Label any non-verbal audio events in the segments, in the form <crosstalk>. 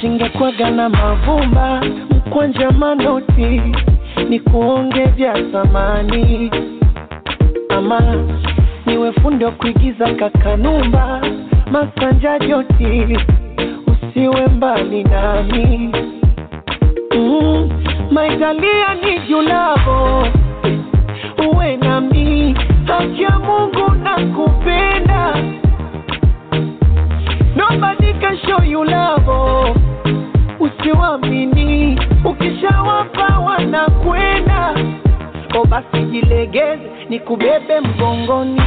shingekwaga na mavumba mkwanja manoti ni kuongevya thamani. Ama niwe fundi wa kuigiza kakanumba masanja joti usiwe mbali nami. Mm, maitalia ni julavo uwe nami. Haki mungu na kupenda nobody can usiwamini ukishawapa wanakwenda. O basi jilegeze nikubebe mgongoni.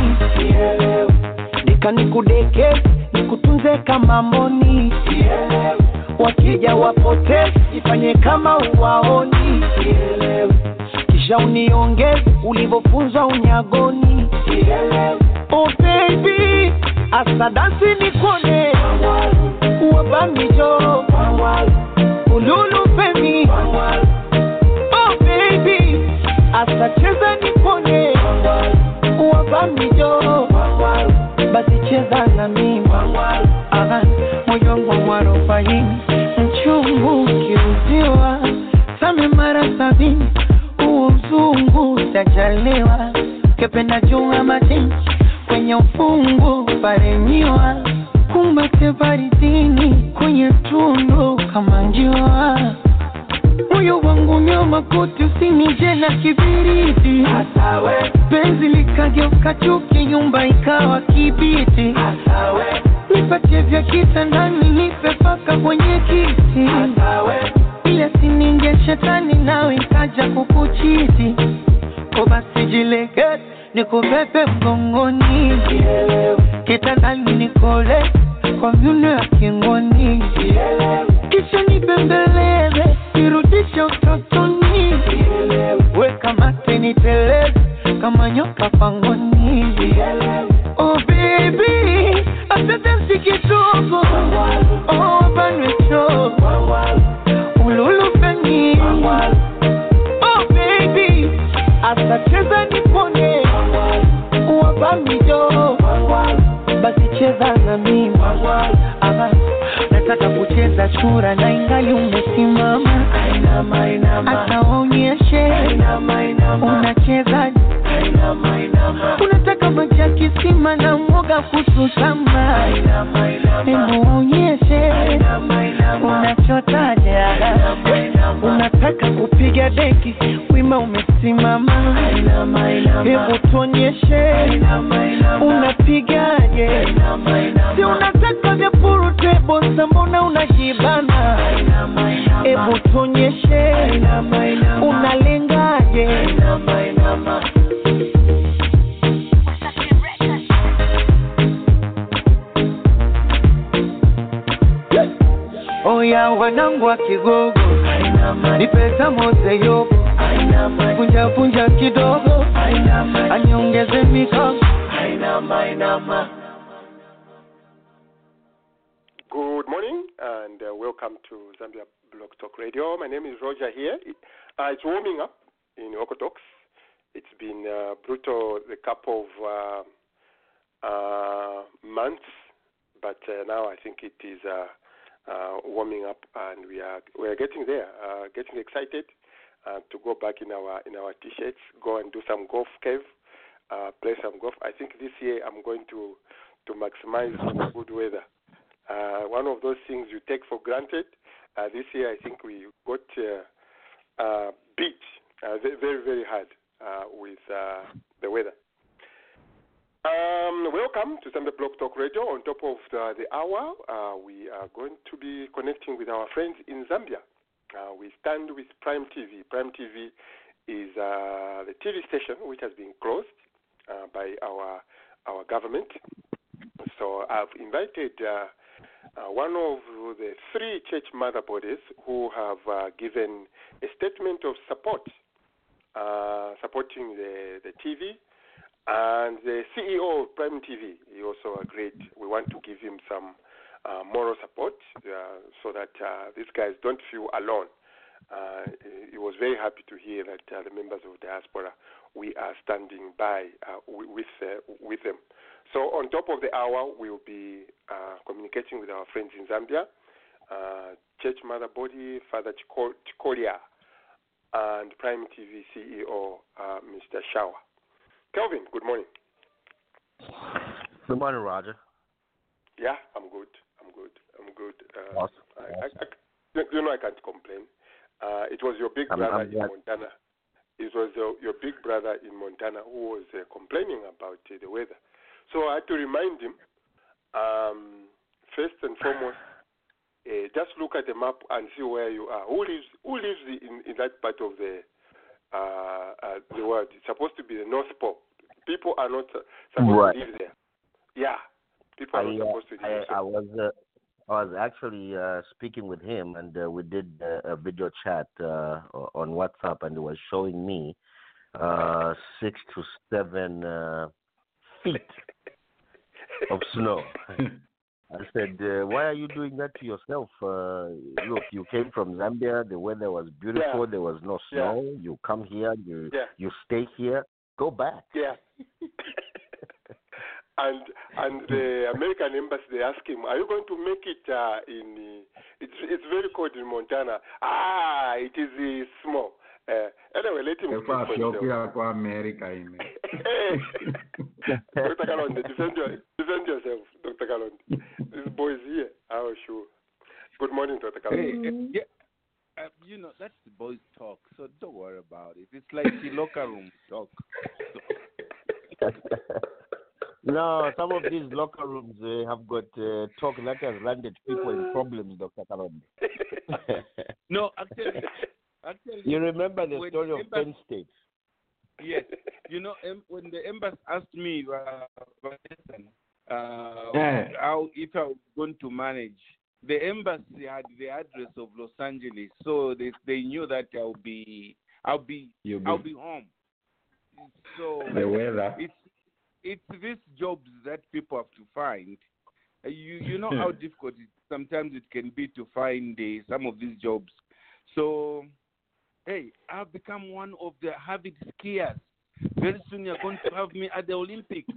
Deka nikudekeze nikutunze kama mboni. Wakija wapoteze ifanye kama uwaoni. Kisha uniongeze ulivyofunzwa unyagoni. Oh baby asadasi nikone wabamijo. Ululu femi oh baby. Asacheza nipone wabamijo. Basi cheza na mimi Aha, moyo wangu mwarobaini mchungu ukiuziwa same mara sabini huo mzungu utajaliwa kependa jua matini kwenye ufungu parenyiwa kumbate baridini kwenye tundu kama njua. Moyo wangu nyama koti usinije na kibiriti. Penzi likageuka chuki nyumba ikawa kibiti. Nipatie vya kitandani nipe paka kwenye kiti. Ila siningia sininge shetani nawe ikaja kukuchiti. Ko basi jilegeze nikubebe mgongoni. Kitandani nikole kwa vyuno ya kingoni kisha nibembeleze nirudishe utotoni. Weka mate niteleze kama nyoka pangoni oh baby atetemsi kidogo oh banwecho ululufeni oh baby asacheza nipone. Wabamijo basi cheza na mimi Aha, nataka kucheza chura na ingali umesimama. Hata waonyeshe unacheza. Unataka maji ya kisima na mwoga kututama hebu waonyeshe unachotaja. Unataka kupiga deki wima umesimama hebu tuonyeshe. Unapigaje si unataka vya purutebosa mbona unajibana hebu tuonyeshe. Unalengaje? Oya wanangu wa kigogo nipesa moze yobo punja punja kidogo aniongeze mikono Good morning and uh, welcome to Zambia Blog Talk Radio. My name is Roger here. Uh, it's warming up in Okotoks. It's been uh, brutal the couple of uh, uh, months, but uh, now I think it is uh, uh, warming up and we are we are getting there, uh, getting excited uh, to go back in our in our t-shirts, go and do some golf, cave, uh, play some golf. I think this year I'm going to to maximize the good weather. Uh, one of those things you take for granted. Uh, this year, I think we got uh, uh, beat uh, very, very hard uh, with uh, the weather. Um, welcome to Sunday Blog Talk Radio. On top of the, the hour, uh, we are going to be connecting with our friends in Zambia. Uh, we stand with Prime TV. Prime TV is uh, the TV station which has been closed uh, by our our government. So I've invited uh, uh, one of the three church mother bodies who have uh, given a statement of support, supporting the, the TV, and the CEO of Prime TV. He also agreed we want to give him some uh, moral support uh, so that uh, these guys don't feel alone. Uh, he was very happy to hear that uh, the members of diaspora we are standing by uh, with uh, with them. So on top of the hour, we'll be uh, communicating with our friends in Zambia, uh, Church Mother Body, Father Chikolwa, and Prime TV CEO, uh, Mr. Shawa. Kelvin, good morning. Good morning, Roger. Yeah, I'm good. I'm good. Uh, awesome. I. I, I, you know, I can't complain. Uh, it was your big brother I'm, I'm in Montana. It was your, your big brother in Montana who was uh, complaining about uh, the weather. So I had to remind him, um, first and foremost, <sighs> uh, just look at the map and see where you are. Who lives Who lives in, in that part of the uh, uh, the world? It's supposed to be the North Pole. People are not supposed right. to live there. Yeah, people are I, not supposed to live I, I was uh, I was actually uh, speaking with him, and uh, we did uh, a video chat uh, on WhatsApp, and he was showing me uh, six to seven uh, feet of snow. <laughs> I said, uh, "Why are you doing that to yourself? Uh, look, you came from Zambia. The weather was beautiful. Yeah. There was no snow. Yeah. You come here. You yeah. you stay here. Go back." Yeah. <laughs> <laughs> and and the American embassy they ask him, "Are you going to make it uh, in? Uh, it's it's very cold in Montana. Ah, it is uh, small. Uh, anyway, let him speak for himself. America, <laughs> Dr. Kalonde, defend, your, defend yourself, Dr. Kalonde. This boy is here. Oh, sure. Good morning, Dr. Kalonde. Hey, uh, yeah. Uh, you know, that's the boys' talk, so don't worry about it. It's like the locker room talk. <laughs> No, some of these locker rooms uh, have got uh, talk that has landed people in problems, Dr. Kalonde. <laughs> no, actually, actually. You remember the story the of Penn State? Yes. You know, when the embassy asked me, uh, uh, yeah. how if I was going to manage, the embassy had the address of Los Angeles, so they they knew that I'll be I'll be, be I'll be home. So the weather. It's it's these jobs that people have to find. Uh, you you know how difficult it, sometimes it can be to find uh, some of these jobs. So, hey, I've become one of the avid skiers. Very soon you're going to have me at the Olympics,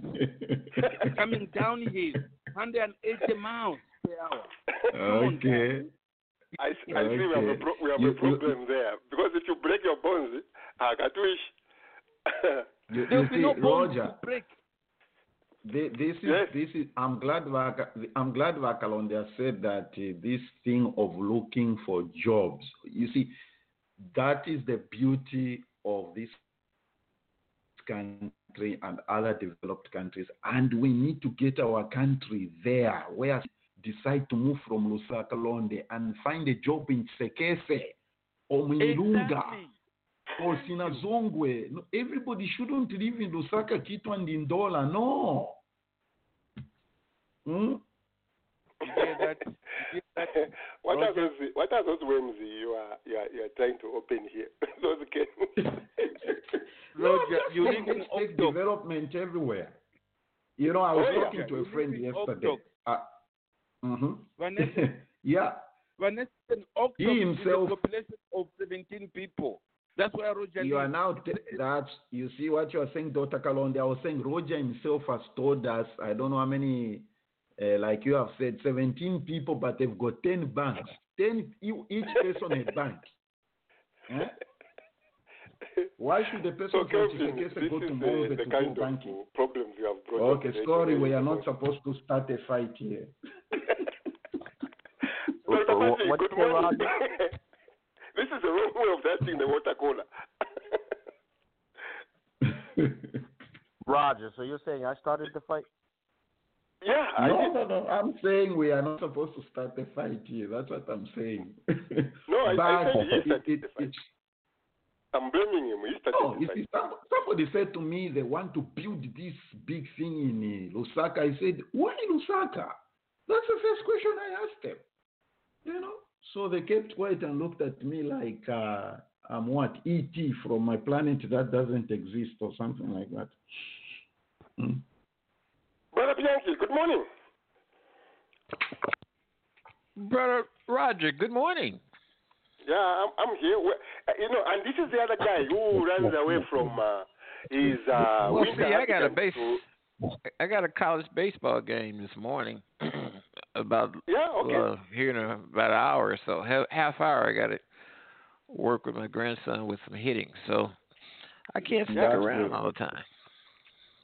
<laughs> coming down here, 180 miles per hour. Okay. I, I okay. see we have a, pro- we have you, a problem you, there because if you break your bones, I got wish. you, There'll you be see, no bones Roger, to break. This is yes. this is. I'm glad Vaka, I'm glad Vakalonde said that uh, this thing of looking for jobs. You see, that is the beauty of this country and other developed countries, and we need to get our country there where decide to move from Lusaka Londe and find a job in Sekese or. Exactly. or Sinazongwe. No, everybody shouldn't live in Lusaka, Kitwe, and Ndola. No. Hmm? <laughs> what are those? What are those worms you are you are, you are trying to open here? <laughs> those games. <laughs> Roger, you need in take development everywhere. You know, I was Oh, yeah. talking to a friend yesterday. Oktok. Uh, hmm Vanessa, yeah. Vanessa and October He is himself- a population of 17 people. That's why Roger You are now t- that you see what you are saying, Dr. Kalonde. I was saying Roger himself has told us. I don't know how many, uh, like you have said, 17 people, but they've got 10 banks. 10 e- each person a bank. <laughs> Eh? Why should the person So, from Kelvin, Chisekese go to is Mbowe the, to the kind do banking? problems you have brought. Okay, up sorry, we are not supposed to start a fight here. <laughs> Dr. Wha- Patrick, what's good morning. <laughs> this is the wrong way of that thing, the water cooler. Roger, so you're saying I started the fight? Yeah, I no, no, no. I'm saying we are not supposed to start the fight here. That's what I'm saying. No, I- I said he it, started it, fight. it, I'm blaming him. He started Oh, the fight. see, some, somebody said to me they want to build this big thing in uh, Lusaka. I said, why Lusaka? That's the first question I asked them. You know, so they kept quiet and looked at me like uh, I'm what ET from my planet that doesn't exist or something like that. Mm. Brother Bianchi, good morning. Brother Roger, good morning. Yeah, I'm, I'm here. Uh, You know, and this is the other guy who runs away from uh, his uh, Well, see, I got a base. I got a college baseball game this morning. <clears throat> about Yeah, okay. well, here in about an hour or so. Half, half hour, I got to work with my grandson with some hitting, so I can't stick around all the time.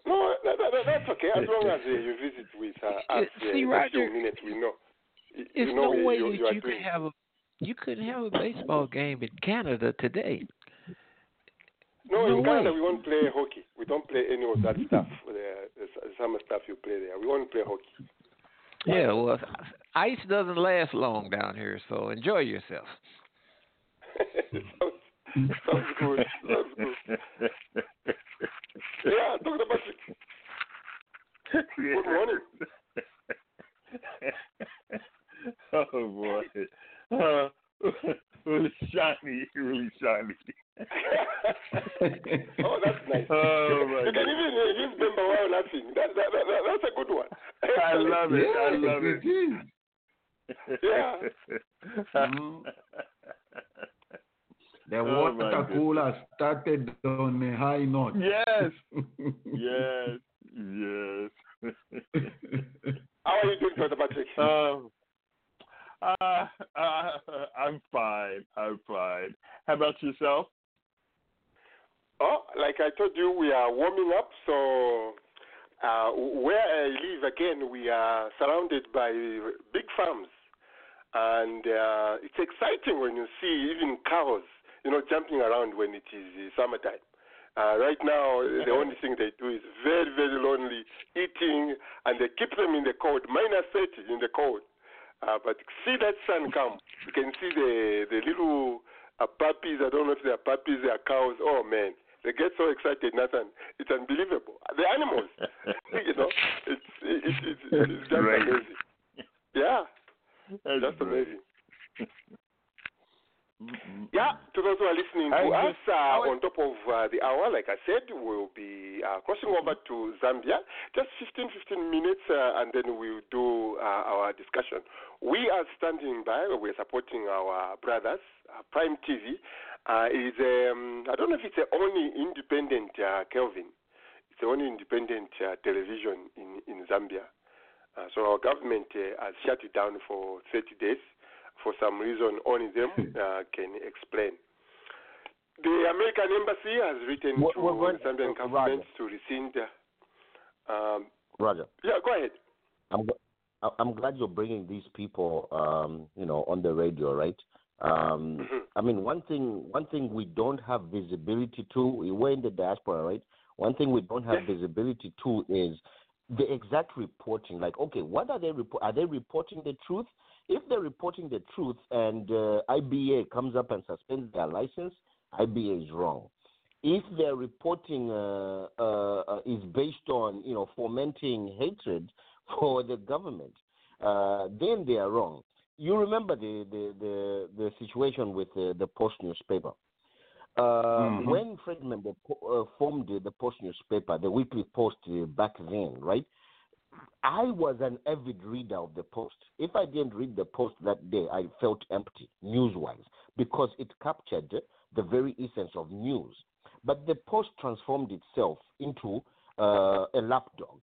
No, that- that's okay. As long as uh, you visit with uh, us, Uh, uh, see, a Roger, minutes, we know. There's you know no way you, that you you could have a you couldn't have a baseball game in Canada today. No, no in Canada we won't play hockey. We don't play any of that stuff. The, the summer stuff you play there. We won't play hockey. Yeah, well, ice doesn't last long down here, so enjoy yourself. <laughs> sounds, sounds good. Sounds good. Yeah, talking about it. Good morning. oh boy. Uh, <laughs> really shiny, really <laughs> shiny. oh, that's nice. Oh, my you can God. even use Bemba while laughing. That, that, that, that, that's a good one. I love it. I love it it. is. Yeah. <laughs> Mhm. The Oh, water cooler started on a high note. yes, <laughs> yes, yes. <laughs> How are you doing, Dr. Patrick? um, uh, uh, I'm fine. I'm fine. How about yourself? Oh, like I told you, we are warming up. So, uh, where I live, again, we are surrounded by big farms. And uh, it's exciting when you see even cows, you know, jumping around when it is uh, summertime. Uh, right now, the only thing they do is very, very lonely, eating, and they keep them in the cold, minus 30 in the cold. Uh, but see that sun come. You can see the the little uh, puppies. I don't know if they are puppies, they are cows. Oh man, they get so excited, Nathan. It's unbelievable. The animals, <laughs> you know, it's it's it's, it's just amazing. Yeah, That's just amazing. Mm-mm. Yeah, to those who are listening to I us, uh, on top of uh, the hour, like I said, we'll be uh, crossing over to Zambia. Just 15, 15 minutes, uh, and then we'll do uh, our discussion. We are standing by. We're supporting our brothers, uh, Prime TV. Uh, is um, I don't know if it's the only independent, uh, Kelvin. It's the only independent uh, television in, in Zambia. Uh, so our government uh, has shut it down for 30 days for some reason only them uh, can explain. The American embassy has written What- to what- Zambian uh, government to rescind. Uh, um, Roger. yeah, go ahead. I'm I'm glad you're bringing these people, um, you know, on the radio, right? Um, Mhm. I mean, one thing, one thing we don't have visibility to. We're in the diaspora, right? One thing we don't have Yes. visibility to is the exact reporting. Like, okay, what are they report? Are they reporting the truth? If they're reporting the truth and uh, IBA comes up and suspends their license, IBA is wrong. If their reporting uh, uh, uh, is based on, you know, fomenting hatred <laughs> for the government, uh, then they are wrong. You remember the the the, the situation with uh, the Post newspaper. Uh, Mhm. When Fred M'membe uh, formed the Post newspaper, the Weekly Post uh, back then, right? I was an avid reader of the Post. If I didn't read the Post that day, I felt empty, news-wise, because it captured the very essence of news. But the Post transformed itself into uh, a lapdog,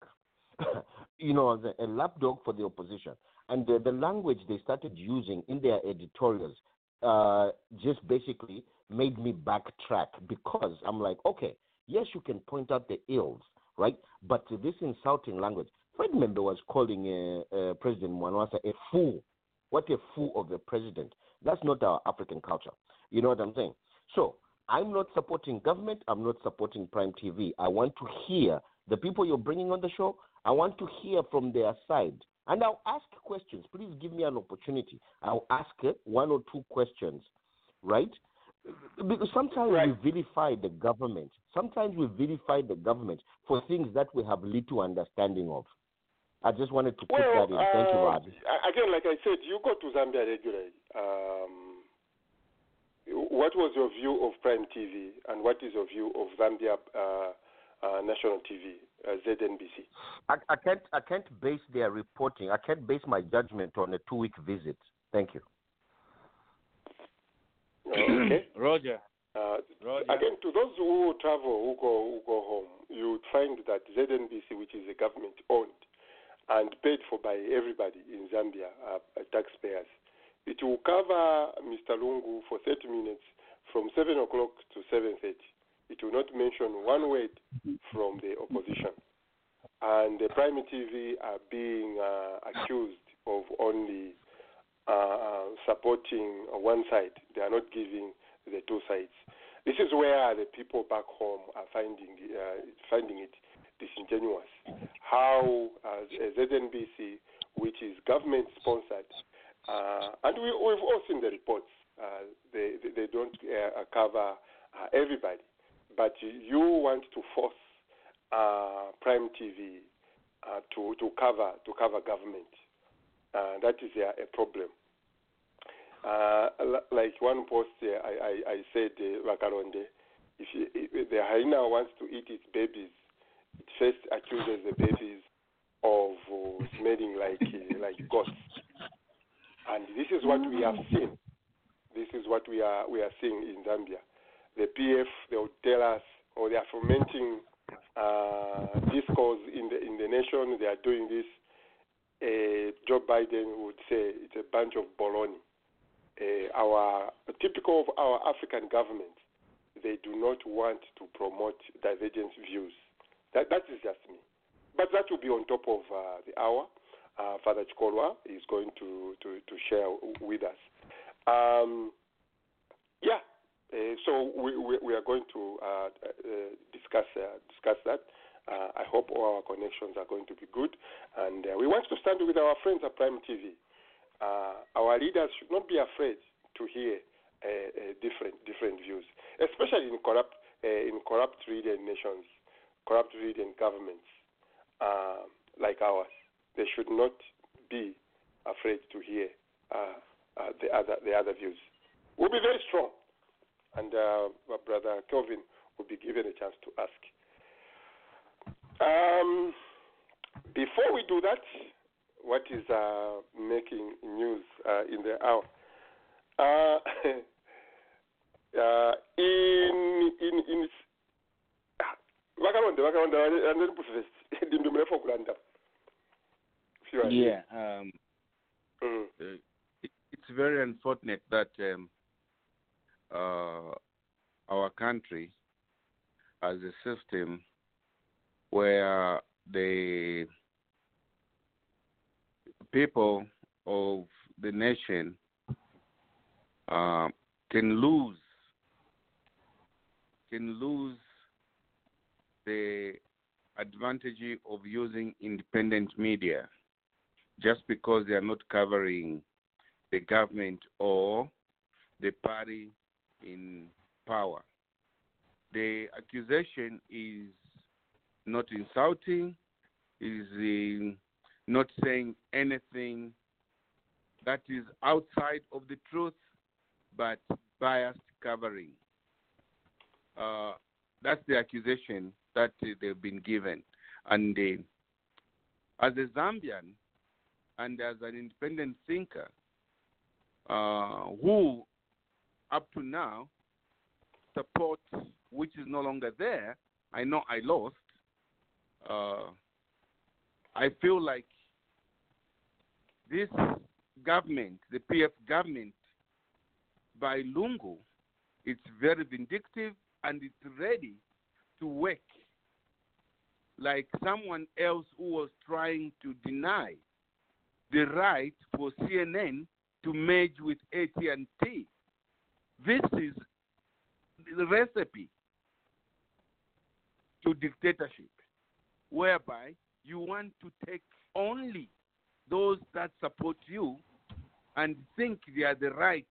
<laughs> you know, a lapdog for the opposition. And the, the language they started using in their editorials uh, just basically made me backtrack because I'm like, okay, yes, you can point out the ills, right? But this insulting language, Fred M'membe was calling uh, uh, President Mwanawasa a fool. What a fool of a president. That's not our African culture. You know what I'm saying? So I'm not supporting government. I'm not supporting Prime TV. I want to hear the people you're bringing on the show. I want to hear from their side. And I'll ask questions. Please give me an opportunity. I'll ask uh, one or two questions, right? Because sometimes Right. we vilify the government. Sometimes we vilify the government for things that we have little understanding of. I just wanted to put Well, that in. Thank you, uh, Raj. a- again, like I said, you go to Zambia regularly. Um, what was your view of Prime TV, and what is your view of Zambia uh, uh, National TV, uh, ZNBC? I, I can't I can't base their reporting. I can't base my judgment on a two week visit. Thank you. <coughs> Okay. <coughs> Roger. Uh, Roger. Again, to those who travel, who go, who go home, you would find that ZNBC, which is a government owned, and paid for by everybody in Zambia, uh, taxpayers. It will cover Mr. Lungu for 30 minutes from 7 o'clock to 7.30. It will not mention one word from the opposition. And the Prime TV are being uh, accused of only uh, supporting one side. They are not giving the two sides. This is where the people back home are finding uh, finding it disingenuous. How uh, ZNBC, which is government sponsored, uh, and we, have all seen the reports. Uh, they, they, don't uh, cover uh, everybody, but you want to force uh, Prime TV uh, to to cover to cover government. that is a, a problem. like one post, I, I, I said, uh, if, you, if the hyena wants to eat its babies, first accuses the babies of smelling like like goats and this is what we have seen. This is what we are we are seeing in Zambia. The PF they will tell us, or they are fomenting uh, discourse in the in the nation. They are doing this. Uh, Joe Biden would say it's a bunch of baloney. Uh, our typical of our African governments, they do not want to promote divergent views. That that is just me. But that will be on top of uh, the hour uh, Father Chikolwa is going to, to, to share with us. Um, yeah, uh, so we, we, we, are going to uh, uh discuss uh, discuss that. I hope all our connections are going to be good, and we want to stand with our friends at Prime TV. our leaders should not be afraid to hear different different views, especially in corrupt in corrupt ridden nations, corrupt ridden governments like ours they should not be afraid to hear uh, uh, the other the other views. We'll be very strong, and uh, brother Kelvin will be given a chance to ask. Um, before we do that, what is uh, making news uh, in the hour? Uh, <laughs> in in in vakaronde vakaronde andiri first <laughs> ndimbi murefu kulanda yeah. Um, mm. uh, it, it's very unfortunate that um, uh, our country has a system where the people of the nation uh, can lose can lose the advantage of using independent media just because they are not covering the government or the party in power. The accusation is not insulting, is uh, not saying anything that is outside of the truth, but biased covering. Uh, that's the accusation that they've been given. And uh, as a Zambian, and as an independent thinker uh, who, up to now, support which is no longer there. I know I lost. Uh, I feel like this government, the PF government, by Lungu, it's very vindictive and it's ready to work like someone else who was trying to deny the right for CNN to merge with AT&T. This is the recipe to dictatorship, whereby you want to take only those that support you and think they are the right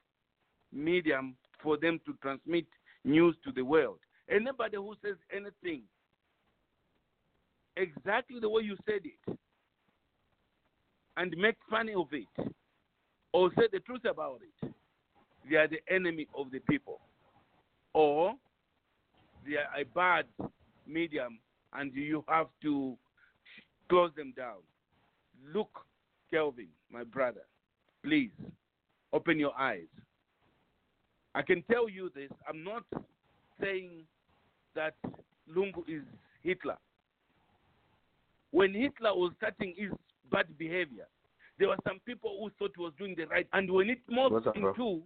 medium for them to transmit news to the world. Anybody who says anything exactly the way you said it and make fun of it or say the truth about it, they are the enemy of the people. Or they are a bad medium and you have to close them down. Look, Kelvin, my brother, please open your eyes. I can tell you this. I'm not saying that Lungu is Hitler. When Hitler was starting his bad behavior. There were some people who thought he was doing the right, and when it morphed up, bro? into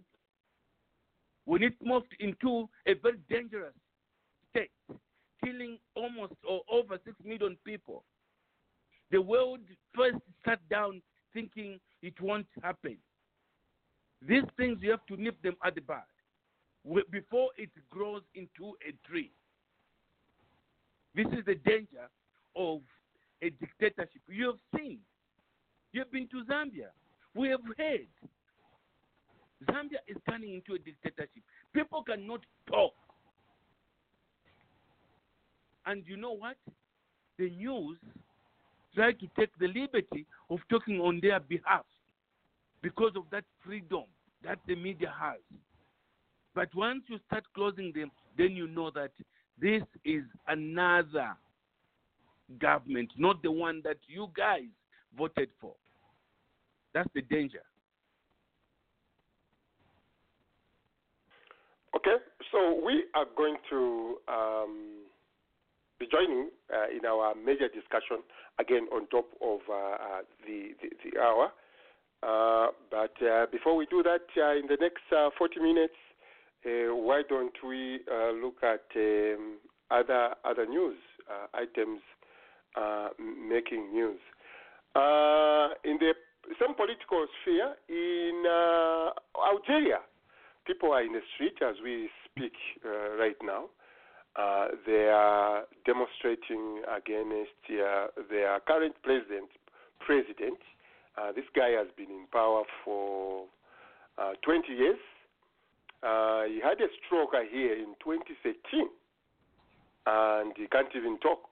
when it morphed into a very dangerous state, killing almost or over six million people, the world first sat down thinking it won't happen. These things you have to nip them at the bud before it grows into a tree. This is the danger of a dictatorship. You have seen. You have been to Zambia. We have heard. Zambia is turning into a dictatorship. People cannot talk. And you know what? The news try to take the liberty of talking on their behalf because of that freedom that the media has. But once you start closing them, then you know that this is another government, not the one that you guys voted for. That's the danger. Okay, so we are going to um, be joining uh, in our major discussion again on top of uh, uh, the, the the hour. Uh, but uh, before we do that, uh, in the next uh, 40 minutes, why don't we look at um, other other news items uh, making news uh, in the some political sphere in uh, Algeria? People are in the street as we speak uh, right now. Uh, they are demonstrating against uh, their current president. President, this guy has been in power for uh, 20 years. He had a stroke here in 2013, and he can't even talk.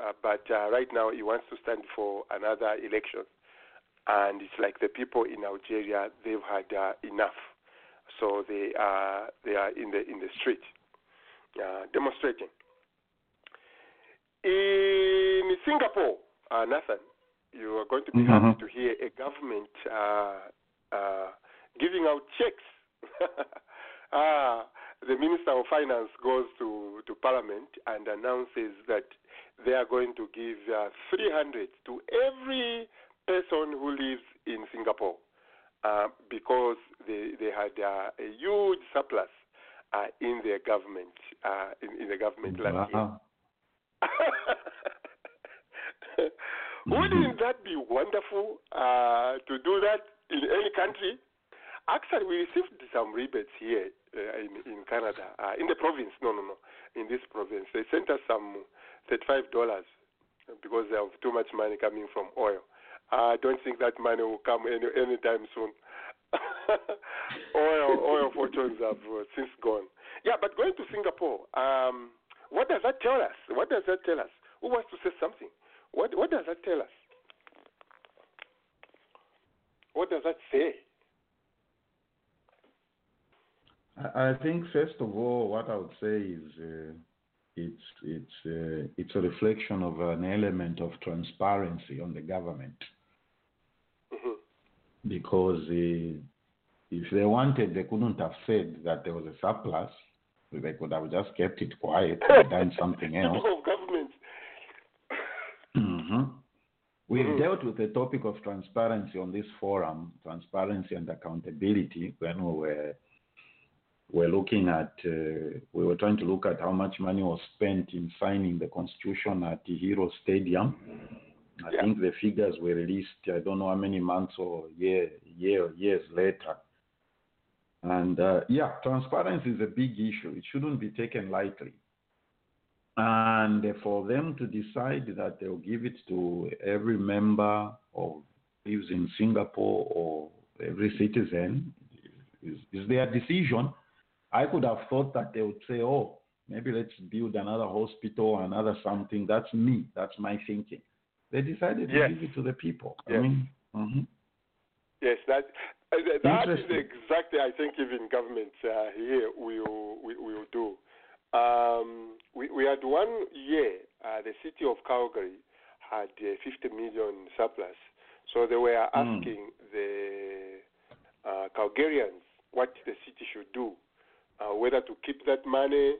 Uh, but uh, right now, he wants to stand for another election, and it's like the people in Algeria they've had uh, enough, so they are they are in the in the street uh, demonstrating. In Singapore, uh, Nathan, you are going to be Mhm. happy to hear a government uh, uh, giving out checks. <laughs> uh, the Minister of Finance goes to, to Parliament and announces that they are going to give uh, 300 to every person who lives in Singapore uh, because they, they had uh, a huge surplus uh, in their government uh, in, in the government last year. <laughs> Wouldn't that be wonderful uh, to do that in any country? Actually, we received some rebates here uh, in, in Canada, uh, in the province. No, no, no, in this province. They sent us some $35 because they have too much money coming from oil. I don't think that money will come any anytime soon. <laughs> oil, oil fortunes have uh, since gone. Yeah, but going to Singapore, um, what does that tell us? What does that tell us? Who wants to say something? What What does that tell us? What does that say? I think first of all, what I would say is uh, it's it's uh, it's a reflection of an element of transparency on the government Mhm. because uh, if they wanted, they couldn't have said that there was a surplus. They could have just kept it quiet and done something <laughs> else. People of government. hmm We've Mhm. dealt with the topic of transparency on this forum, transparency and accountability, when we were were looking at, uh, we were trying to look at how much money was spent in signing the constitution at the Heroes Stadium. I Yeah. think the figures were released, I don't know how many months or year, year, years later. And uh, yeah, transparency is a big issue. It shouldn't be taken lightly. And for them to decide that they'll give it to every member of lives in Singapore or every citizen is, is their decision. I could have thought that they would say, oh, maybe let's build another hospital, another something. That's me. That's my thinking. They decided to Yes. give it to the people. I Yes. mean, mhm. Yes, that uh, that is exactly. I think even government uh, here will will, do. Um, we we had one year. Uh, the city of Calgary had uh, 50 million surplus, so they were Mm. asking the uh, Calgarians what the city should do, uh, whether to keep that money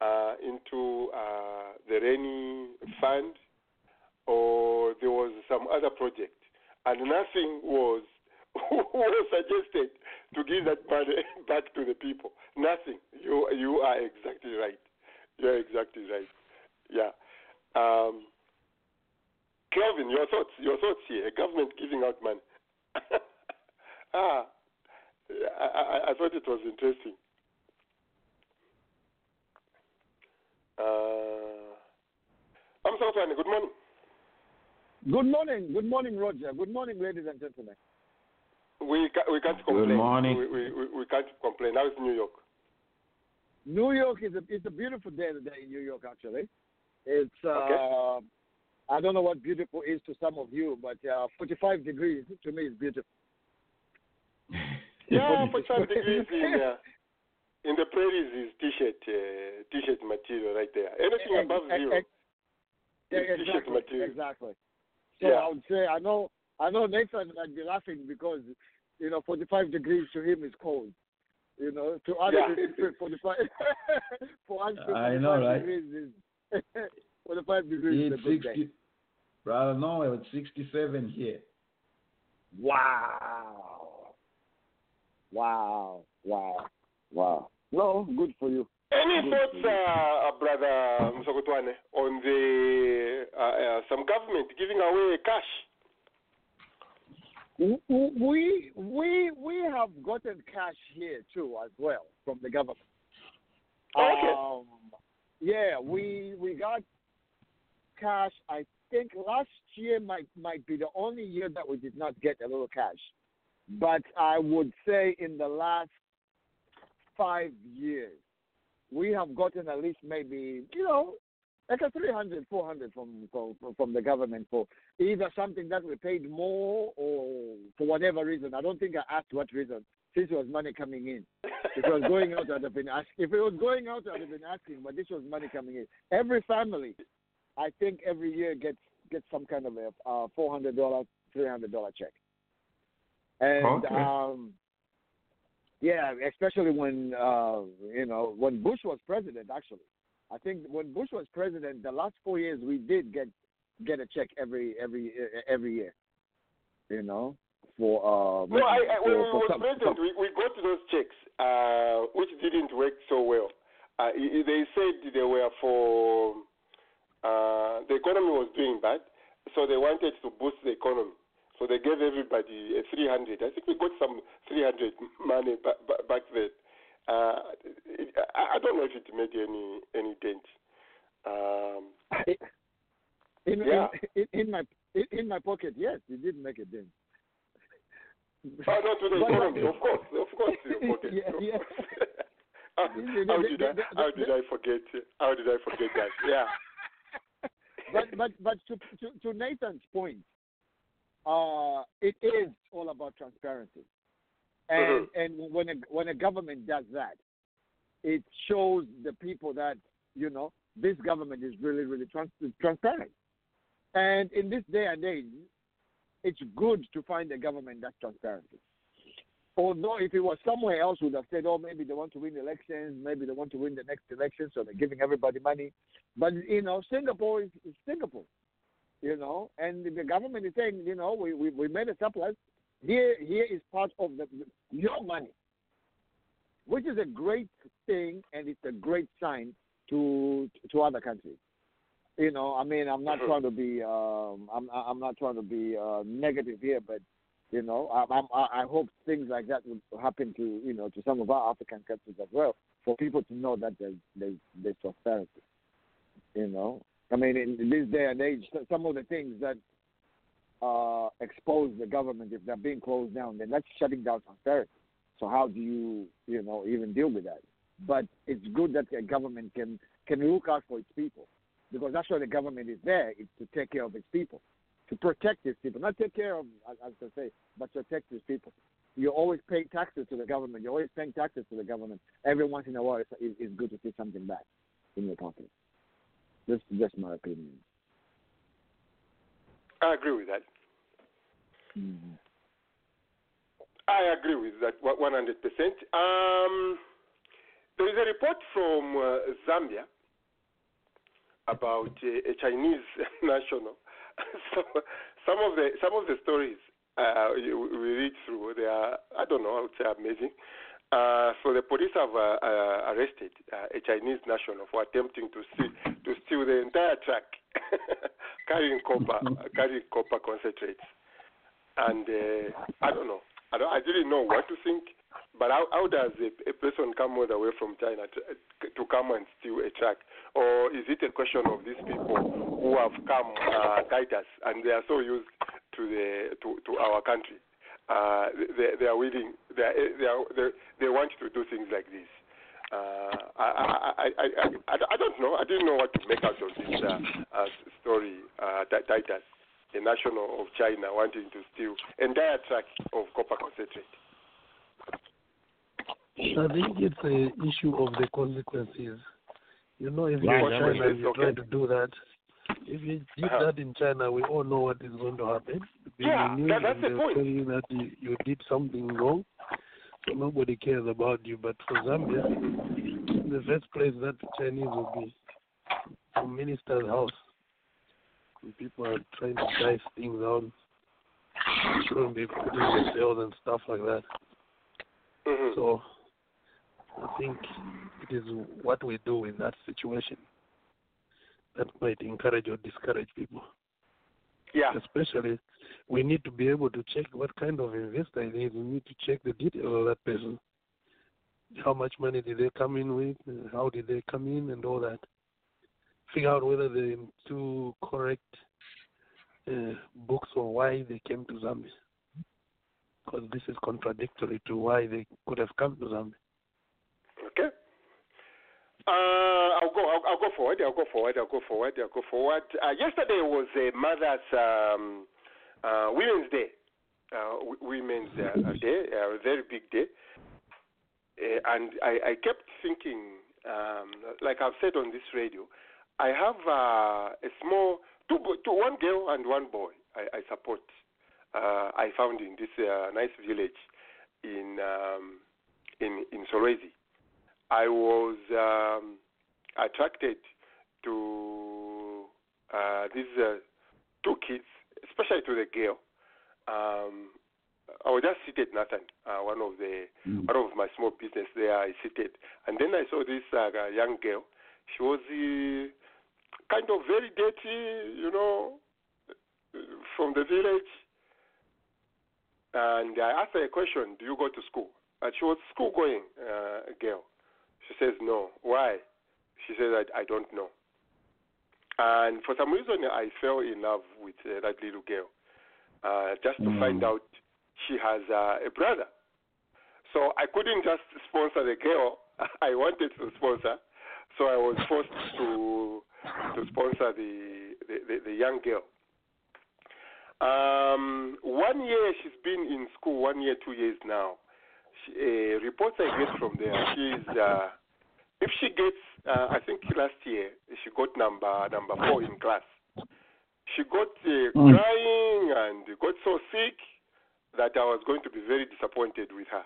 uh, into uh, the rainy fund or there was some other project, and nothing was <laughs> was suggested to give that money <laughs> back to the people. Nothing. You you are exactly right. You are exactly right. Yeah. Um, Kelvin, your thoughts. Your thoughts here. Government giving out money. <laughs> ah, I, I, I thought it was interesting. Uh, I'm Southern. Good morning. Good morning. Good morning, Roger. Good morning, ladies and gentlemen. We ca- we can't complain. Good morning. We, we, we, we can't complain. Now it's New York. New York is a it's a beautiful day today in New York. Actually, it's uh, Okay. I don't know what beautiful is to some of you, but uh, 45 degrees to me is beautiful. Yeah, 45 degrees in uh, in the prairies is t-shirt uh, t-shirt material right there. Anything Ex- above ex- zero. ex- Yeah, is t-shirt exactly. material. Exactly. So Yeah. I would say I know I know Nathan might be laughing because you know 45 degrees to him is cold. You know, to others Yeah. it's 45. <laughs> for us, 45 I know, right? degrees is <laughs> 45 degrees It's is a good day. 60, brother, no, it's 67 here. Wow. Wow. Wow. Wow. No, good for you. Any Good thoughts, uh, uh, brother Musokotwane, on the uh, uh, some government giving away cash? We we we have gotten cash here too as well from the government. Okay. Um, yeah, we we got cash. I think last year might might be the only year that we did not get a little cash, but I would say in the last five years we have gotten at least maybe you know like a 300 400 from from from the government for either something that we paid more or for whatever reason. I don't think i asked what reason since it was money coming in. If it was going out i'd have been asking if it was going out i'd have been asking but this was money coming in. Every family i think every year gets gets some kind of a uh, four hundred dollar three hundred dollar check. And Okay. um yeah, especially when uh, you know when Bush was president. Actually, I think when Bush was president, the last four years we did get get a check every every every year. You know, for uh, No, I, I, for, when we was some- president, we, we got those checks, uh, which didn't work so well. Uh, they said they were for uh, the economy was doing bad, so they wanted to boost the economy. So they gave everybody a 300. I think we got some 300 money ba- ba- back then. Uh, I, I don't know if it made any any dent. Um, in, Yeah. in, in, in my in, in my pocket, yes, it did make a dent. oh, not to the economy, of course, of course, to your <laughs> pocket. Yeah, yeah. <laughs> how, how did I how did I forget? How did I forget that? Yeah. <laughs> but but but to, to to Nathan's point, uh, it is all about transparency, and and when a when a government does that, it shows the people that you know this government is really really trans- transparent, and in this day and age, it's good to find a government that's transparent. Although if it was somewhere else, would have said, oh, maybe they want to win elections, maybe they want to win the next election, so they're giving everybody money. But you know, Singapore is, is Singapore, you know, and the government is saying, you know, we, we, we made a surplus. Here here is part of the your money, which is a great thing, and it's a great sign to to other countries. You know, I mean, I'm not trying to be um, I'm I'm not trying to be uh, negative here, but you know, I, I'm, I I hope things like that would happen to you know to some of our African countries as well, for people to know that there's there's, there's prosperity. You know, I mean, in, this day and age, some of the things that uh, expose the government if they're being closed down, then that's shutting down prosperity. So how do you you know even deal with that? But it's good that the government can can look out for its people, because that's why the government is there. It's to take care of its people to protect its people, not take care of, as as I say, but protect its people. You always pay taxes to the government. You're always paying taxes to the government. Every once in a while, it's, it's good to see something back in your pocket. This is just my opinion. I agree with that. Mhm. I agree with that 100%. Um, there is a report from uh, Zambia about uh, a Chinese <laughs> national <laughs> so some of the some of the stories uh, we read through, they are I don't know, I would say amazing. Uh, so the police have uh, uh, arrested uh, a Chinese national for attempting to steal to steal the entire truck <laughs> carrying copper carrying copper concentrates, and uh, I don't know. I don't. I didn't know what to think. But how, how does a, a person come all the way from China to, to come and steal a truck? Or is it a question of these people who have come uh, guide us and they are so used to the to, to our country? Uh, they, they are willing. They, are, they, are, they they want to do things like this. Uh, I, I, I, I, I, I don't know. I didn't know what to make out of this uh, uh, story. Uh, Ti- Titus, a national of China, wanting to steal entire truck of copper concentrate. I think it's a issue of the consequences. You know, if you're Right, China and you okay. try to do that, if you did Uh-huh. that in China, we all know what is going to happen. Being Yeah, that- that's the point. tell you that you, you did something wrong, so nobody cares about you. But for Zambia, the first place, that Chinese will be a minister's house. And people are trying to dice things out, shouldn't be putting themselves and stuff like that. Mhm. So I think it is what we do in that situation that might encourage or discourage people. Yeah. Especially, we need to be able to check what kind of investor it is. We need to check the detail of that person. How much money did they come in with? How did they come in, and all that. Figure out whether they're in two correct uh, books or why they came to Zambia. Because this is contradictory to why they could have come to Zambia. Okay. Uh, I'll go. I'll, I'll go forward. I'll go forward. I'll go forward. I'll go forward. Uh, yesterday was a Mother's um, uh, Women's Day. Uh, Women's uh, Day, a very big day. And I, I kept thinking, um, like I've said on this radio, I have a small two, bo- two, one girl and one boy. I, I support. I found in this nice village in um, in in Solwezi. I was um, attracted to uh, these uh, two kids, especially to the girl. Um, I was just seated, nothing. uh, one of the one of my small business there. I seated, and then I saw this uh, young girl. She was uh, kind of very dirty, you know, from the village. And I asked her a question: Do you go to school? And she was school going uh, girl. She says no. Why? She says I, I don't know. And for some reason, I fell in love with uh, that little girl. Uh, just to find out she has uh, a brother. So I couldn't just sponsor the girl. <laughs> I wanted to sponsor, so I was forced to to sponsor the the, the, the young girl. Um, one year she's been in school. One year, two years now. She, uh, reports I get from there, she's uh, if she gets, uh, I think last year she got number number four in class. She got uh, crying and got so sick that I was going to be very disappointed with her.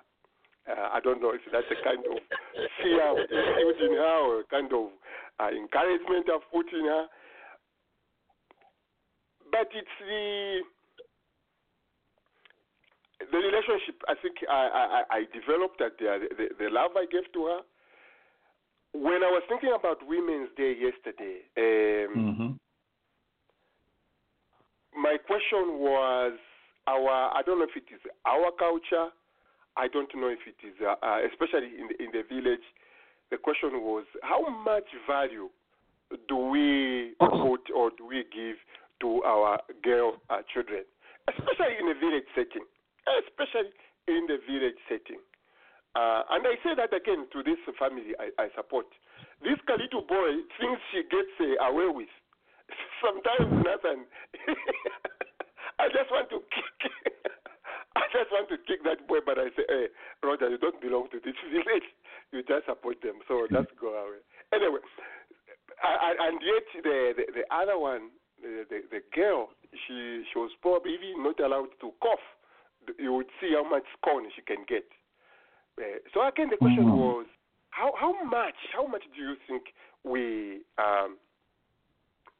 Uh, I don't know if that's a kind of fear I've instilled in her or a kind of uh, encouragement I've put in her. But it's the the relationship I think I, I, I developed that the, the the love I gave to her. When I was thinking about Women's Day yesterday, um, my question was our I don't know if it is our culture. I don't know if it is uh, uh, especially in the, in the village. The question was how much value do we put or do we give to our girl uh, children, especially in a village setting, especially in the village setting. Uh, and I say that again to this family I, I support. This little boy thinks she gets uh, away with. <laughs> Sometimes, nothing. <laughs> I just want to kick. <laughs> I just want to kick that boy, but I say, hey, Roger, you don't belong to this village. You just support them, so just go away. Anyway, I, I, and yet the, the the other one, the, the the girl, she she was probably not allowed to cough. You would see how much scorn she can get. Uh, so again, the question was, how how much how much do you think we um,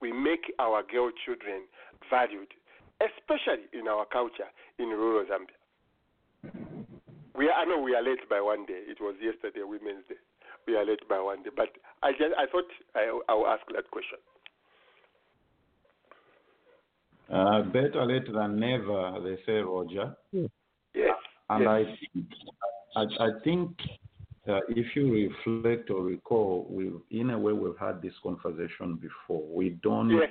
we make our girl children valued, especially in our culture in rural Zambia. We are, I know we are late by one day. It was yesterday, Women's Day. We are late by one day, but I just I thought I, I will ask that question. Uh, better late than never, they say, Roger. Yes. And yes. I think, I, I think uh, if you reflect or recall, we in a way we've had this conversation before. We don't Yes.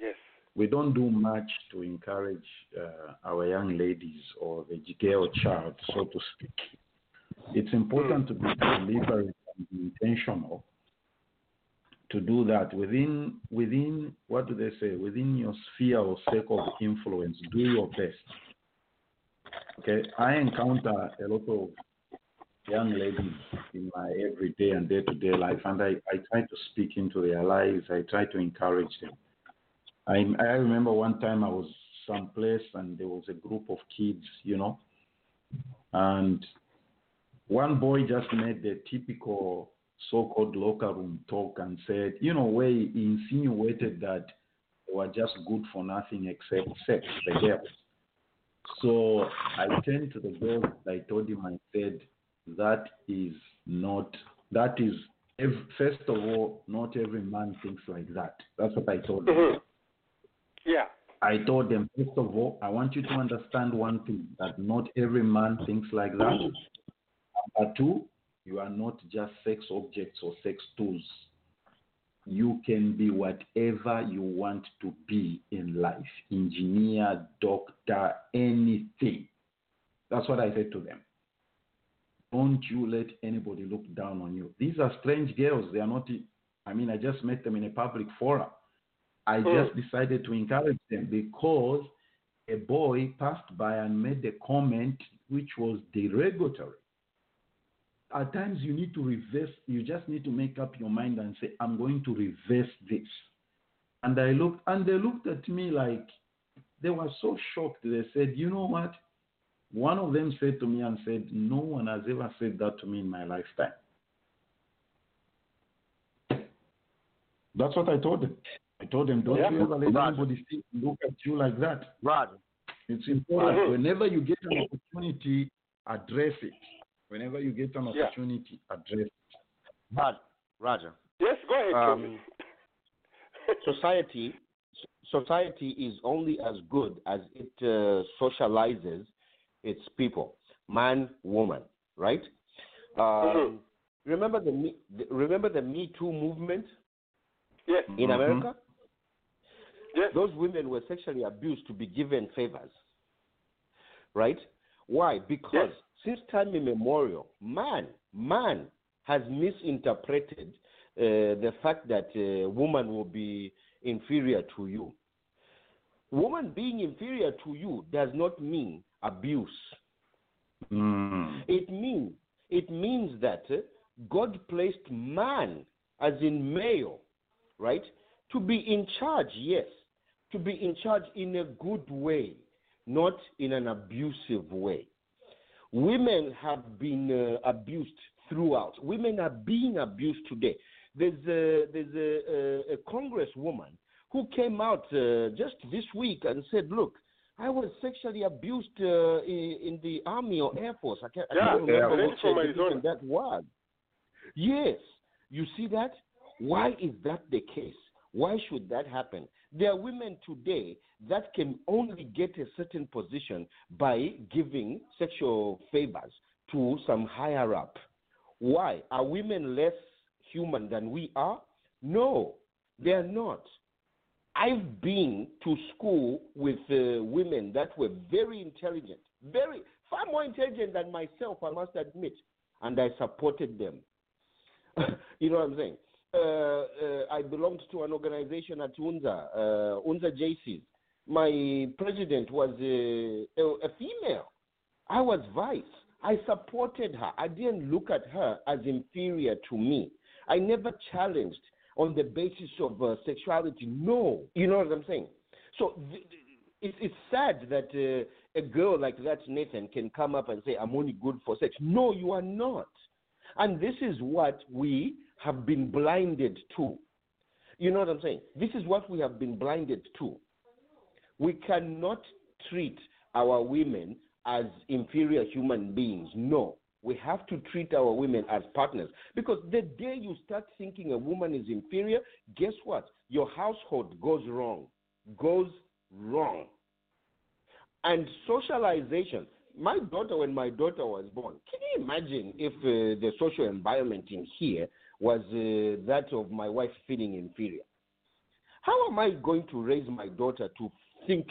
Yes. we don't do much to encourage uh, our young ladies or the girl child, so to speak. It's important to be deliberate and be intentional to do that within within what do they say within your sphere or circle of influence. Do your best. Okay, I encounter a lot of young ladies in my everyday and day to day life, and I, I try to speak into their lives. I try to encourage them. I, I remember one time I was someplace and there was a group of kids, you know, and one boy just made the typical so-called locker room talk and said, you know, where he insinuated that they were just good for nothing except sex, the girls. So I turned to the girls. I told him, I said, that is not, that is, first of all, not every man thinks like that. That's what I told them. Mhm. Yeah. I told them, first of all, I want you to understand one thing that not every man thinks like that. Number two, you are not just sex objects or sex tools. You can be whatever you want to be in life engineer, doctor, anything. That's what I said to them. Don't you let anybody look down on you. These are strange girls. They are not, I mean, I just met them in a public forum. I Mm. just decided to encourage them because a boy passed by and made a comment which was derogatory. At times, you need to reverse, you just need to make up your mind and say, I'm going to reverse this. And I looked, and they looked at me like they were so shocked. They said, You know what? One of them said to me and said, No one has ever said that to me in my lifetime. That's what I told them. I told them, don't Yeah. you ever let Right. anybody see, look at you like that. Rod, It's important. Mhm. Whenever you get an opportunity, address it. Whenever you get an Yeah. opportunity, address it. Rod, Roger. Yes, go ahead, Um, <laughs> society society is only as good as it uh, socializes its people man woman right um, Mhm. remember the Me- the- remember the me too movement yes. in Mhm. america Yes. those women were sexually abused to be given favors right why because Yes. Since time immemorial man man has misinterpreted uh, the fact that uh, woman will be inferior to you. Woman being inferior to you does not mean abuse. Mm. It means it means that uh, God placed man, as in male, right, to be in charge. Yes, to be in charge in a good way, not in an abusive way. Women have been uh, abused throughout. Women are being abused today. There's a, there's a, a, a congresswoman who came out uh, just this week and said, "Look, I was sexually abused uh, in, in the army or air force. I can't, I Yeah, can't yeah, remember lady which from Arizona. that was." Yes, you see that? Why is that the case? Why should that happen? There are women today that can only get a certain position by giving sexual favors to some higher up. Why? Are women less human than we are? No, they are not. I've been to school with uh, women that were very intelligent, very far more intelligent than myself, I must admit, and I supported them. <laughs> you know what I'm saying? Uh, uh, I belonged to an organization at UNZA, uh, UNZA JCs. My president was uh, a, a female. I was vice. I supported her. I didn't look at her as inferior to me. I never challenged on the basis of uh, sexuality. No, you know what I'm saying. So th- th- it's, it's sad that uh, a girl like that, Nathan, can come up and say, "I'm only good for sex." No, you are not. And this is what we have been blinded to. You know what I'm saying? This is what we have been blinded to. We cannot treat our women as inferior human beings. No. We have to treat our women as partners. Because the day you start thinking a woman is inferior, guess what? Your household goes wrong. Goes wrong. And socialization. My daughter, when my daughter was born, can you imagine if uh, the social environment in here was uh, that of my wife feeling inferior? How am I going to raise my daughter to think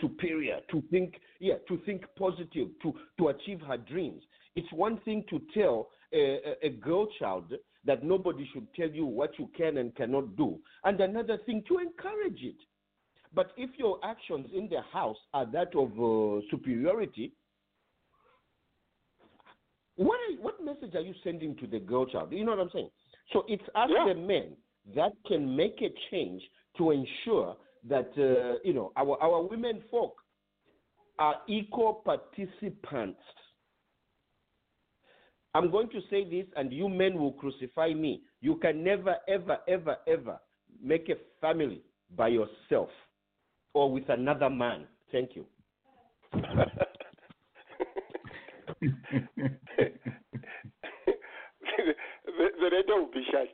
superior, to think yeah, to think positive, to to achieve her dreams? It's one thing to tell a, a, a girl child that nobody should tell you what you can and cannot do, and another thing to encourage it. But if your actions in the house are that of uh, superiority, what are, what message are you sending to the girl child? You know what I'm saying? So it's us, the men, that can make a change to ensure that uh, you know our our women folk are equal participants. I'm going to say this, and you men will crucify me. You can never, ever, ever, ever make a family by yourself or with another man. Thank you. <laughs> the, radio will be shut.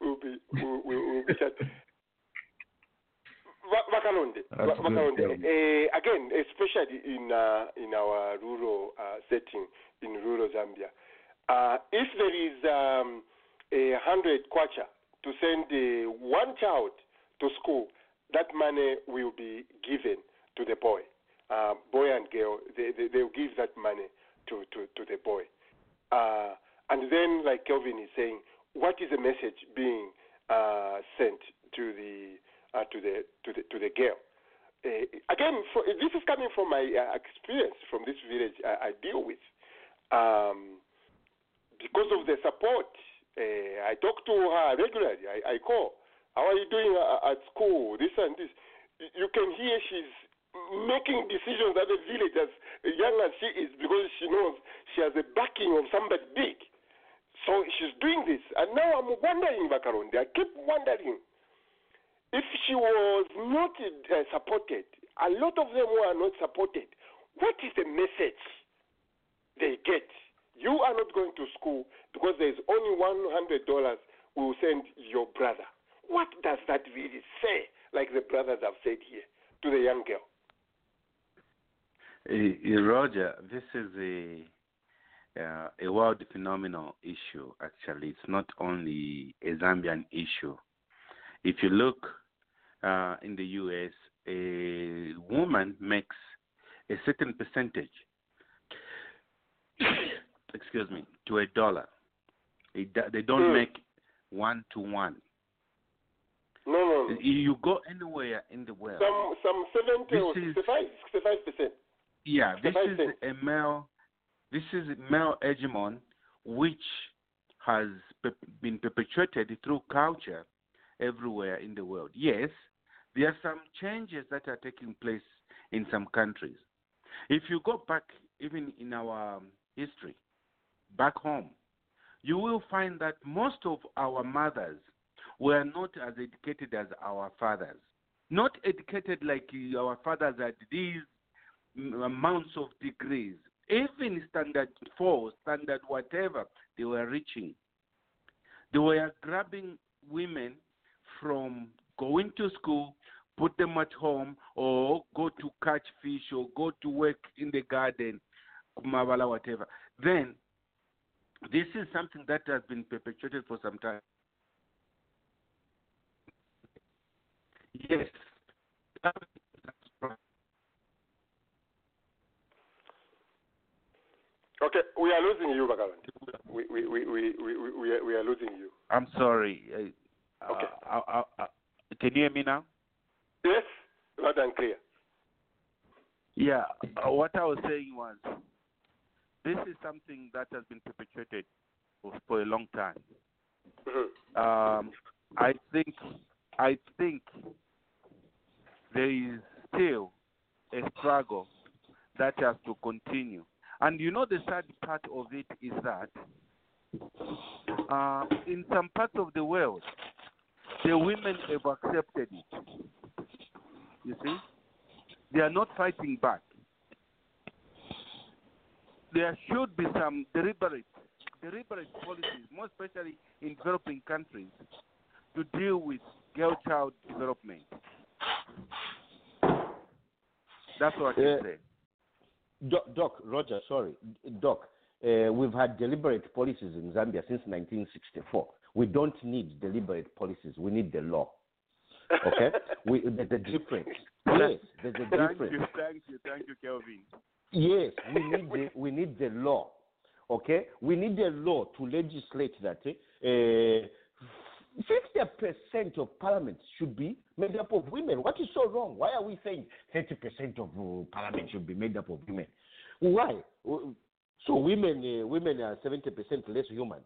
will be will, will, will be shut. Va- Vakalonde, That's Va- Vakalonde. good, Uh, again, especially in uh, in our rural uh, setting in rural Zambia, uh, if there is um, a hundred kwacha to send uh, one child to school, that money will be given to the boy, uh, boy and girl. They, they they will give that money to to, to the boy. Uh, and then, like Kelvin is saying, what is the message being uh, sent to the uh, to the to the to the girl? Uh, again, for, this is coming from my uh, experience from this village I, I deal with. Um, because of the support, uh, I talk to her regularly. I, I call. How are you doing uh, at school? This and this. You can hear she's making decisions at the village as young as she is because she knows she has the backing of somebody big. So she's doing this. And now I'm wondering, Bakaronde, I keep wondering if she was not uh, supported, a lot of them were not supported. What is the message they get? You are not going to school because there's only $100 we will send your brother. What does that really say, like the brothers have said here, to the young girl? Roger, this is a uh, a world phenomenal issue. Actually, it's not only a Zambian issue. If you look uh, in the U.S., a woman makes a certain percentage. <coughs> excuse me, to a dollar. They, do- they don't Hmm. make one to one. No, no, no. You go anywhere in the world. Some some 70 or This 65, 65%. Yeah, this is a male. This is male hegemon, which has pe- been perpetuated through culture everywhere in the world. Yes, there are some changes that are taking place in some countries. If you go back, even in our um, history, back home, you will find that most of our mothers were not as educated as our fathers. Not educated like our fathers had these amounts of degrees, even standard four, standard whatever they were reaching. They were grabbing women from going to school, put them at home, or go to catch fish, or go to work in the garden, kumabala, whatever. Then, this is something that has been perpetuated for some time. Yes, Okay, we are losing you, Bakalan. We, we, we, we, we, we, we, are, we are losing you. I'm sorry. Uh, Okay. uh, uh, uh, can you hear me now? Yes, loud and clear. Yeah, uh, what I was saying was, this is something that has been perpetuated for, a long time. Mhm. Um, I think, I think there is still a struggle that has to continue. And you know, the sad part of it is that uh, in some parts of the world, the women have accepted it. You see? They are not fighting back. There should be some deliberate, deliberate policies, more especially in developing countries, to deal with girl-child development. That's what I can say. Doc, Doc, Roger, sorry, Doc. Uh, we've had deliberate policies in Zambia since 1964. We don't need deliberate policies. We need the law. Okay, <laughs> we, there's a difference. Yes, there's a Thank difference. you, thank you, thank you, Kelvin. Yes, we <laughs> need the, we need the law. Okay, we need the law to legislate that uh, fifty percent of parliament should be made up of women. What is so wrong? Why are we saying thirty percent of uh, parliament should be made up of women? Why? So women uh, women are seventy percent less human.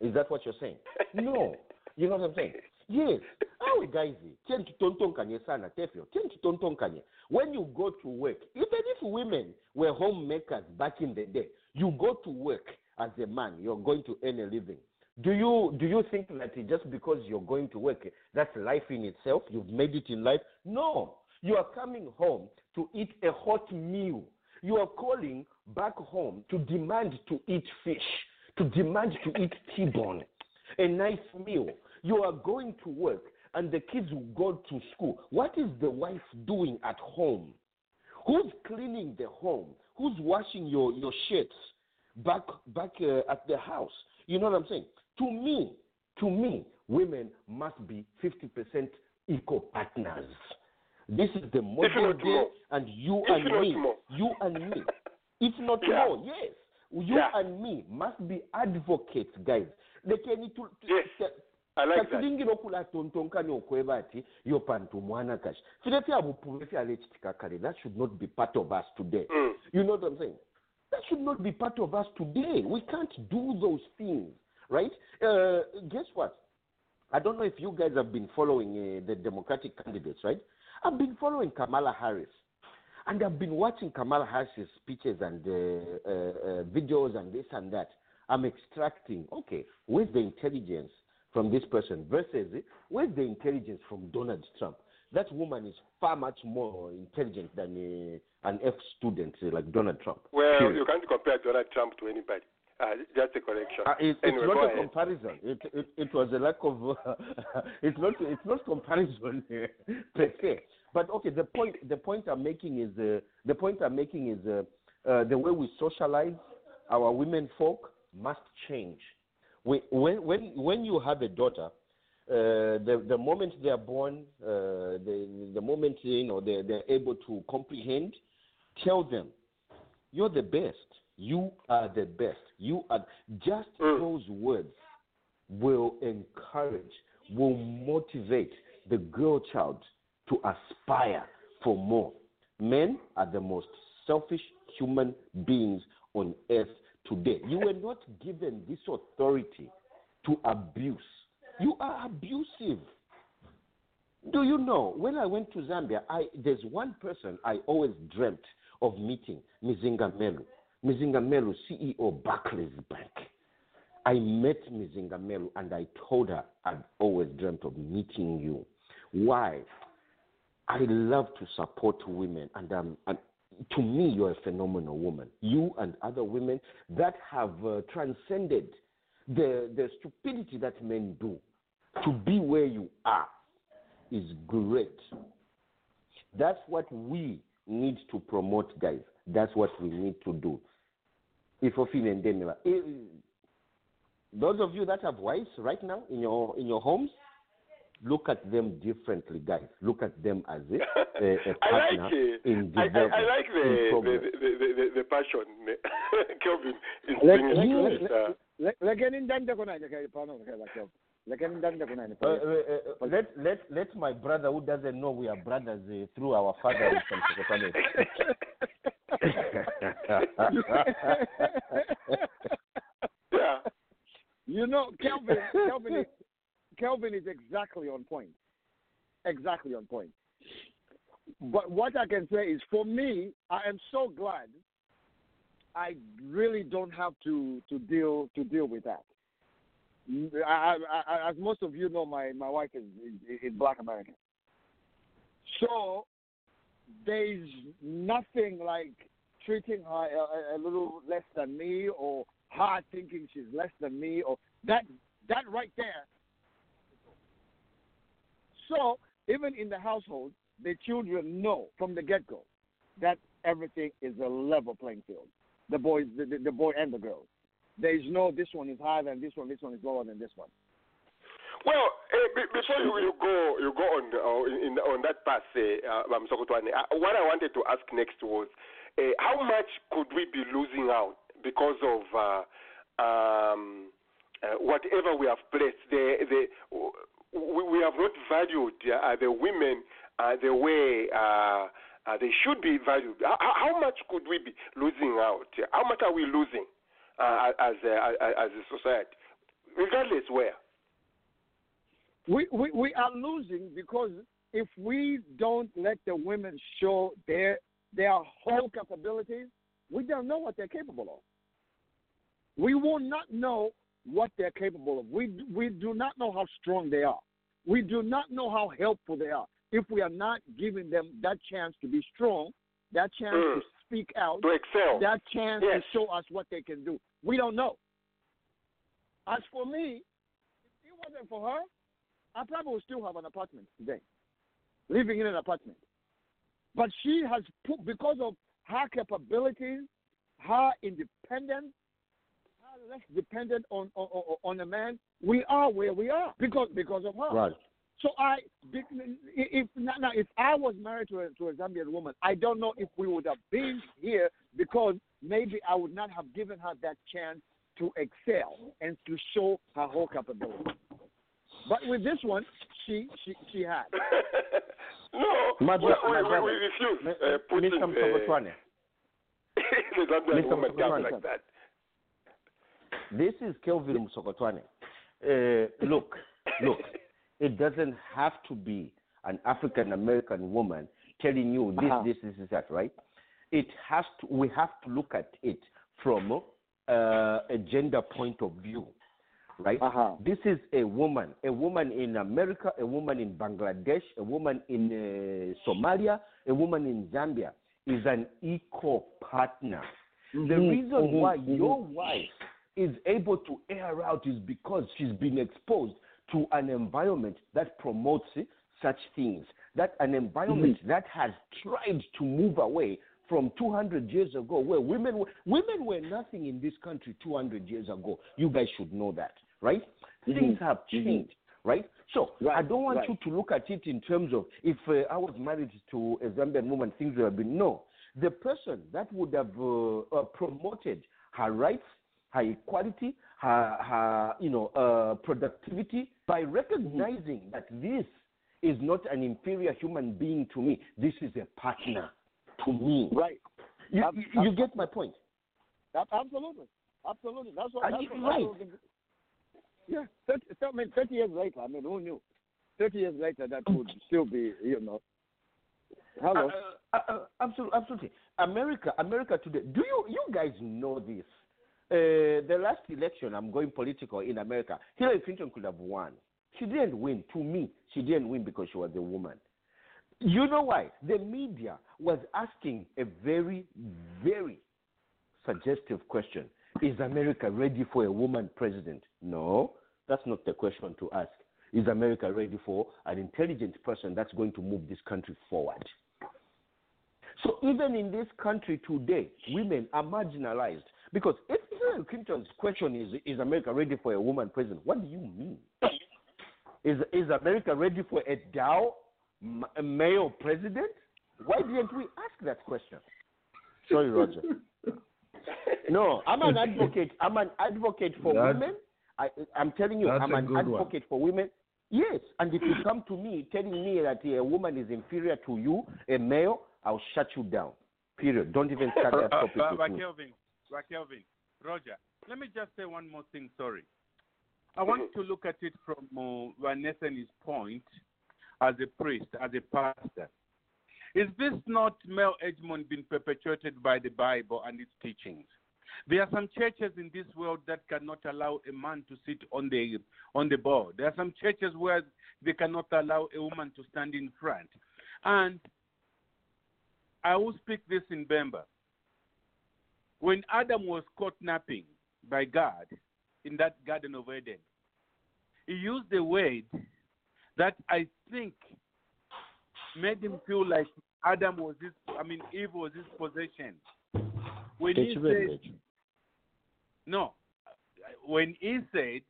Is that what you're saying? <laughs> No. You know what I'm saying? Yes. Awe guys, tend to tontonkanye sana tefio. Tend to tontonkanye. When you go to work, even if women were homemakers back in the day, you go to work as a man, you're going to earn a living. Do you do you think that just because you're going to work, that's life in itself? You've made it in life? No. You are coming home to eat a hot meal. You are calling back home to demand to eat fish, to demand to eat T-bone, a nice meal. You are going to work and the kids will go to school. What is the wife doing at home? Who's cleaning the home? Who's washing your, your shirts back back uh, at the house? You know what I'm saying? To me, to me, women must be 50% equal partners. This is the not day, and you If and me, you and me, <laughs> if not Yeah. more, yes, you Yeah. and me must be advocates, guys. Lekeni tu- tu- Yes. ta- I like that. katulingira okula tontonkani okweba ati yo pantu mwana kashi fire fya bupuve fyala ekitika kale that should not be part of us today Mm. you know what i'm saying that should not be part of us today we can't do those things right uh, guess what i don't know if you guys have been following uh, the democratic candidates right i've been following kamala harris and I've been watching Kamala Harris's speeches and uh, uh, uh, videos and this and that. I'm extracting, okay, where's the intelligence from this person versus eh, where's the intelligence from Donald Trump? That woman is far much more intelligent than uh, an F student uh, like Donald Trump. Well, Period. you can't compare Donald Trump to anybody. Uh, just a correction. Uh, it, anyway, it's not a comparison. It, it it was a lack of. <laughs> it's not it's not comparison <laughs> per se. But okay, the point the point I'm making is uh, the point I'm making is uh, uh, the way we socialize our women folk must change. We, when when when you have a daughter, uh, the the moment they are born, uh, the the moment you know they they're able to comprehend, tell them you're the best. You are the best. You are just mm. those words will encourage, will motivate the girl child to aspire for more. Men are the most selfish human beings on earth today. You were not given this authority to abuse. You are abusive. Do you know when I went to Zambia, I there's one person I always dreamt of meeting, Mizinga Melu. Mizinga Melu, CEO Barclays Bank. I met Mizinga Melu and I told her I've always dreamt of meeting you. Why? I love to support women, and um, and to me, you're a phenomenal woman. You and other women that have uh, transcended the the stupidity that men do to be where you are is great. That's what we need to promote, guys. That's what we need to do. If and Demila. Eh, Those of you that have wives right now in your in your homes, look at them differently, guys. Look at them as a <laughs> partner I like it. in I, I. I like the progress. the, the, the, the, the passion <laughs> Kelvin Let- bringing let- to let- Uh, Uh, my brother who doesn't know we are brothers uh, through our father is from Sekotane. <laughs> You know, Kelvin, Kelvin, is, Kelvin is exactly on point. Exactly on point. But what I can say is, for me, I am so glad I really don't have to, to deal to deal with that. I, I, I, as most of you know, my, my wife is, is, is black American. So there's nothing like treating her a, a little less than me or her thinking she's less than me or that that right there. So even in the household, the children know from the get go that everything is a level playing field. The boys, the, the, the boy and the girl. There is no this one is higher than this one, this one is lower than this one. Well, uh, before you, you go you go on uh, in, on that path, uh, uh, what I wanted to ask next was uh, how much could we be losing out because of uh, um, uh, whatever we have placed? The, the, we, we have not valued the women the way they should be valued. How, how, much could we be losing out? How much are we losing as, as a society, regardless where? We, we, we are losing because if we don't let the women show their their whole capabilities, we don't know what they're capable of. We will not know what they're capable of. We we do not know how strong they are. We do not know how helpful they are if we are not giving them that chance to be strong, that chance mm. to speak out, to excel, that chance yes. to show us what they can do. We don't know. As for me, if it wasn't for her, I probably will still have an apartment today, living in an apartment. But she has put, because of her capabilities, her independence, her less dependent on, on, on a man, we are where we are because, because of her. Right. So I, if now if I was married to a, to a Zambian woman, I don't know if we would have been here because maybe I would not have given her that chance to excel and to show her whole capability. But with this one, she she she had. <laughs> no, my we, my we, we refuse M- uh, putting Mr. Msokotwane. Mr. woman like that. This is Kelvin Msokotwane. Uh, look, <laughs> look, it doesn't have to be an African American woman telling you this, Uh-huh. this, this is that, right? It has to. We have to look at it from uh, a gender point of view right? Uh-huh. This is a woman, a woman in America, a woman in Bangladesh, a woman in uh, Somalia, a woman in Zambia is an equal partner. The Mhm, reason mhm, why mhm. your wife is able to air out is because she's been exposed to an environment that promotes eh, such things. That an environment Mm-hmm. that has tried to move away from 200 years ago, where women were, women were nothing in this country 200 years ago. You guys should know that, right? Mhm, Things have mhm. changed, right? So I don't want right. you to look at it in terms of if uh, I was married to a Zambian woman, things would have been no. The person that would have uh, uh, promoted her rights, her equality, her, her you know uh, productivity by recognizing that this is not an inferior human being to me. This is a partner to me. Right. You, you, you get my point. Absolutely. Absolutely. That's what. That's what, right? Yeah. 30, I mean, 30 years later. I mean, who knew? 30 years later, that would <clears throat> still be, you know. Hello. Uh, uh, uh, absolutely, absolutely. America, America today. Do you you guys know this? Uh, the last election, I'm going political in America. Hillary Clinton could have won. She didn't win. To me, she didn't win because she was a woman. You know why? The media was asking a very, very suggestive question: Is America ready for a woman president? No, that's not the question to ask. Is America ready for an intelligent person that's going to move this country forward? So even in this country today, women are marginalized because if Hillary Clinton's question is, "Is America ready for a woman president?" What do you mean? Is is America ready for a Dow male president? Why didn't we ask that question? Sorry, Roger. <laughs> No, I'm an advocate. I'm an advocate for That's- women. I, I'm telling you, I'm an good one. advocate for women. Yes, and if you <gasps> come to me telling me that a woman is inferior to you, a male, I'll shut you down. Period. Don't even start that Uh, topic uh, with but me. Kelvin, but Kelvin, Roger, let me just say one more thing. Sorry, I want to look at it from uh, Van Nathan's point as a priest, as a pastor. Is this not male hegemony being perpetuated by the Bible and its teachings? There are some churches in this world that cannot allow a man to sit on the on the board. There are some churches where they cannot allow a woman to stand in front. And I will speak this in Bemba. When Adam was caught napping by God in that Garden of Eden, he used a word that I think made him feel like Adam was his, I mean, Eve was his possession. When he said, no, when he said,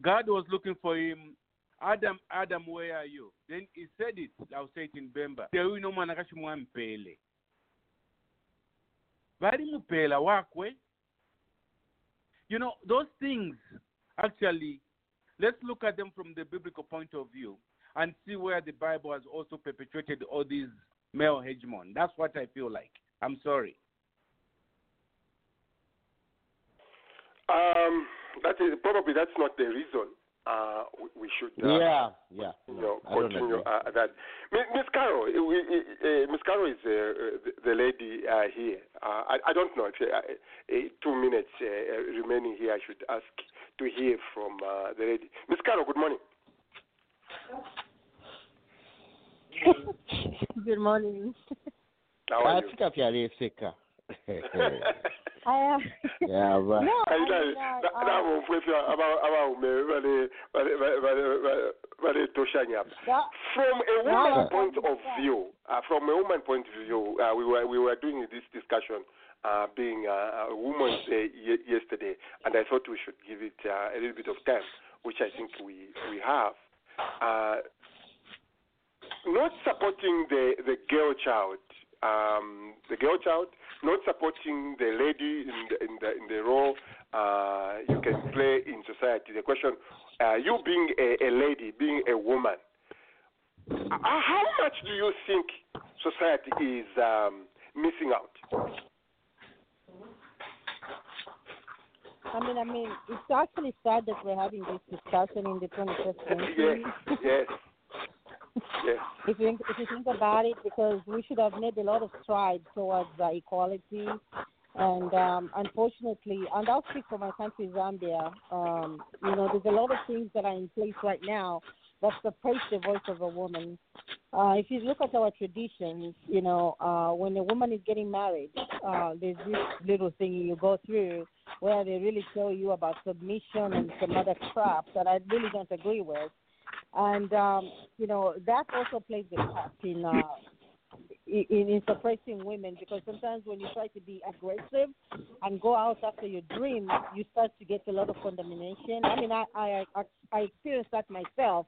God was looking for him, Adam, Adam, where are you? Then he said it, I'll say it in Bemba. Tewino mwanakashimwa mpele. Bari mupela wakwe. You know, those things actually, let's look at them from the biblical point of view and see where the Bible has also perpetuated all these male hegemon. That's what I feel like. I'm sorry. Um, that is probably that's not the reason. Uh, we, we should. Uh, yeah, yeah. You know, I don't continue agree. uh, that. Miss Miss Carol, uh, we, uh, Miss Carol is uh, the, the lady uh, here. Uh, I, I don't know if uh, uh, two minutes uh, remaining here. I should ask to hear from uh, the lady. Miss Carol, good morning. <laughs> Good morning. How are you? <laughs> <laughs> Katika pia aliyefika. I, <laughs> yeah, but no, I na- aba-. From a No, woman point of view, uh, from a woman point of view, uh, we were we were doing this discussion, uh, being uh, a Women's Day ye- yesterday, and I thought we should give it uh, a little bit of time, which I think we we have. Uh, not supporting the the girl child, um, the girl child, not supporting the lady in the in the, in the role uh, you can play in society. The question, uh, you being a, a lady, being a woman, uh, how much do you think society is um, missing out? I mean, I mean, it's actually sad that we're having this discussion in the 21st century. yes, yes. If you if you think about it, because we should have made a lot of strides towards uh, equality, and um, unfortunately, and I'll speak for my country, Zambia. Um, you know, there's a lot of things that are in place right now that suppress the voice of a woman. Uh, if you look at our traditions, you know, uh, when a woman is getting married, uh, there's this little thing you go through where they really tell you about submission and some other crap that I really don't agree with and um, you know that also plays a part in, uh, in in suppressing women because sometimes when you try to be aggressive and go out after your dream, you start to get a lot of condemnation. I mean, I I I, I experienced that myself,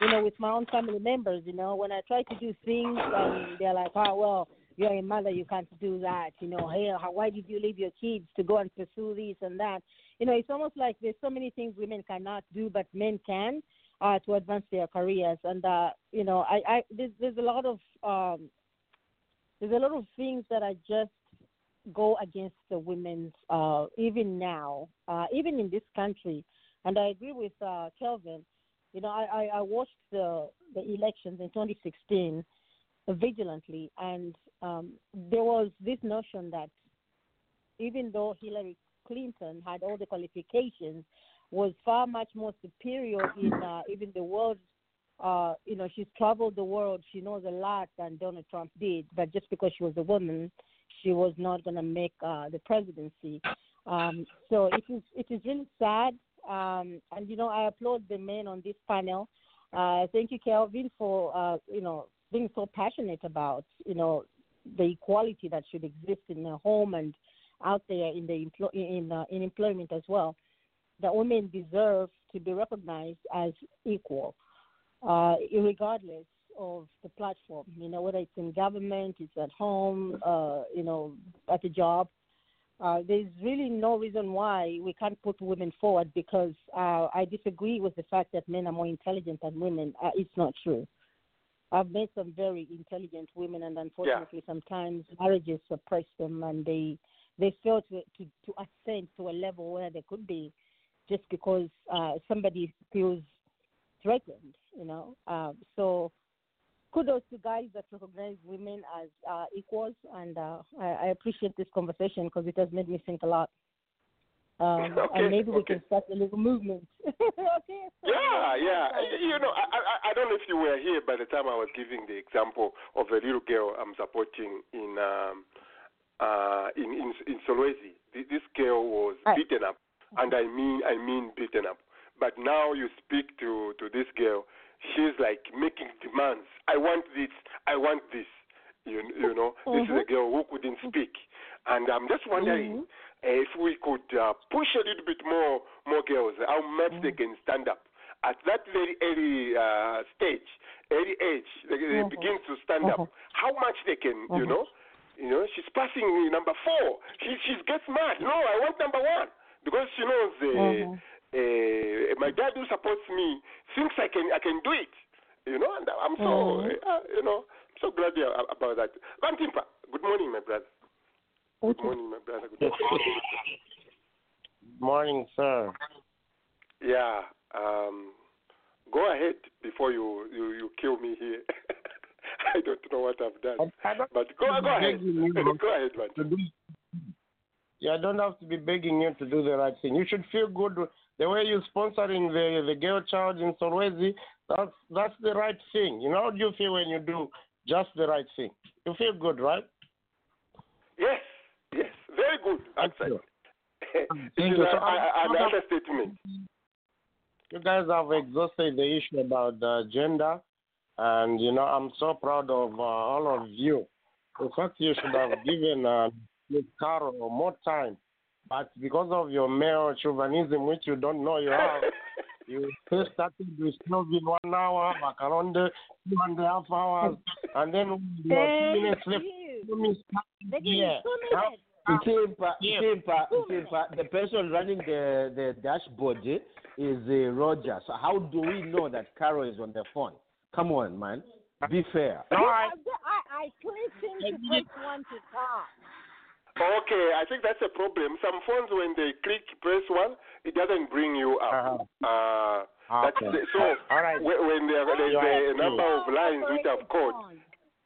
you know, with my own family members. You know, when I try to do things and they're like, oh well. You're a mother, you can't do that. You know, hey, how, why did you leave your kids to go and pursue this and that? You know, it's almost like there's so many things women cannot do, but men can uh, to advance their careers. And uh, you know, I, I there's, there's a lot of um, there's a lot of things that I just go against the women's uh, even now, uh, even in this country. And I agree with uh, Kelvin. You know, I, I, I watched the the elections in 2016 vigilantly, and um, there was this notion that even though Hillary Clinton had all the qualifications, was far much more superior in uh, even the world. Uh, you know, she's traveled the world. She knows a lot than Donald Trump did. But just because she was a woman, she was not going to make uh, the presidency. Um, so it is it is really sad. Um, and you know, I applaud the men on this panel. Uh, thank you, Kelvin, for uh, you know being so passionate about you know the equality that should exist in the home and out there in the emplo- in uh, in employment as well. That women deserve to be recognized as equal, uh, regardless of the platform. You know, whether it's in government, it's at home, uh, you know, at the job. Uh, there's really no reason why we can't put women forward because uh, I disagree with the fact that men are more intelligent than women. Uh, it's not true. I've met some very intelligent women, and unfortunately, sometimes marriages suppress them, and they they fail to, to to ascend to a level where they could be, just because uh, somebody feels threatened. You know, uh, so kudos to guys that recognize women as uh, equals, and uh, I, I appreciate this conversation because it has made me think a lot. Um, <laughs> Okay, and maybe we can start a little movement. <laughs> okay. Yeah, yeah. <laughs> You know, I, I I don't know if you were here by the time I was giving the example of a little girl I'm supporting in um uh in in, in Solwezi. This girl was beaten up, and I mean I mean beaten up. But now you speak to to this girl, she's like making demands. I want this. I want this. You you know, this is a girl who couldn't speak, and I'm just wondering uh, if we could uh, push a little bit more more girls, how much they can stand up at that very early uh, stage, early age, they, they Mhm. begin to stand up. How much they can, you know, you know, she's passing me number four. She she gets mad. No, I want number one because she knows uh, uh, my dad who supports me thinks I can I can do it. You know, and I'm so Mhm. uh, you know I'm so glad about that. Vantimpa, good morning, my brother. Good morning, my brother. Good morning. Morning, sir. Yeah. Um, go ahead before you, you, you kill me here. <laughs> I don't know what I've done. But go, go ahead. <laughs> go ahead, man. Yeah, I don't have to be begging you to do the right thing. You should feel good the way you're sponsoring the the girl child in Solwezi. That's that's the right thing. You know how do you feel when you do just the right thing? You feel good, right? Yes, yes. Very good. Excellent. Thank you. <laughs> So I'm- an understatement. You guys have exhausted the issue about uh, gender, and you know I'm so proud of uh, all of you. In fact, you should have given uh, Miss Carol more time, but because of your male chauvinism, which you don't know you have, <laughs> you first started with twelve in one hour, back around the two and a half hours, and then you have two minutes left. Two minutes Yeah. Ntimpa, Yeah. Ntimpa, Ntimpa, the person running the, the dashboard is uh, Roger. So how do we know that Carol is on the phone? Come on, man. Be fair. I, I, I clicked him to press one to talk. Okay, I think that's a problem. Some phones, when they click press one, it doesn't bring you up. Uh, that's Okay. the, so All right. when, there, there's a true. number of lines which I've called.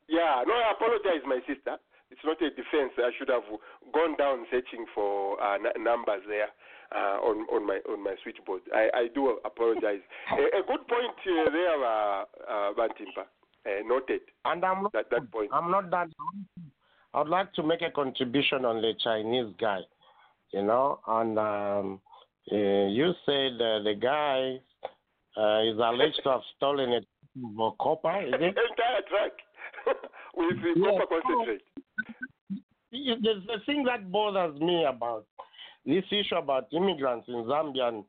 Yeah, no, I apologize, my sister. It's not a defense. I should have gone down searching for uh, n- numbers there uh, on on my on my switchboard. I, I do apologize. a, a good point uh, there, uh, uh, Bantimpa. Uh, noted. And I'm not, that, that point. I'm not that. I would like to make a contribution on the Chinese guy, you know. And um, uh, you said uh, the guy uh, is alleged to have <laughs> stolen it for copper, is it? <laughs> Entire track <laughs> with the copper concentrate. Yeah, The, the thing that bothers me about this issue about immigrants in Zambia and,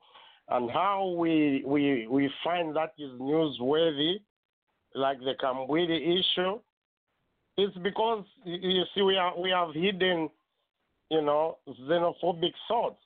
and how we, we we find that is newsworthy, like the Kambwili issue, it's because you see we are we have hidden, you know, xenophobic thoughts.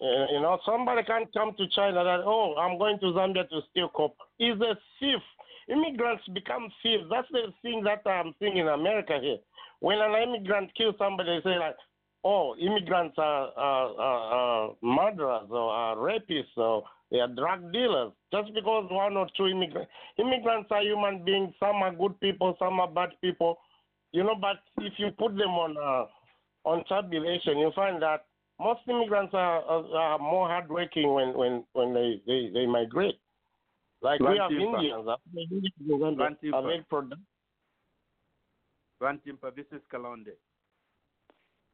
Uh, you know, somebody can't come to China that oh I'm going to Zambia to steal copper. He's a thief. Immigrants become thieves. That's the thing that I'm seeing in America here. When an immigrant kills somebody, they say like, oh, immigrants are, are, are, are murderers or are rapists or they are drug dealers. Just because one or two immigrants, immigrants are human beings. Some are good people, some are bad people. You know, but if you put them on uh, on tabulation, you find that most immigrants are, are, are more hardworking when when when they they, they migrate. Like we have. Indians. uh, the Indians in Uganda are very productive. Vantimpa, this is Kalonde.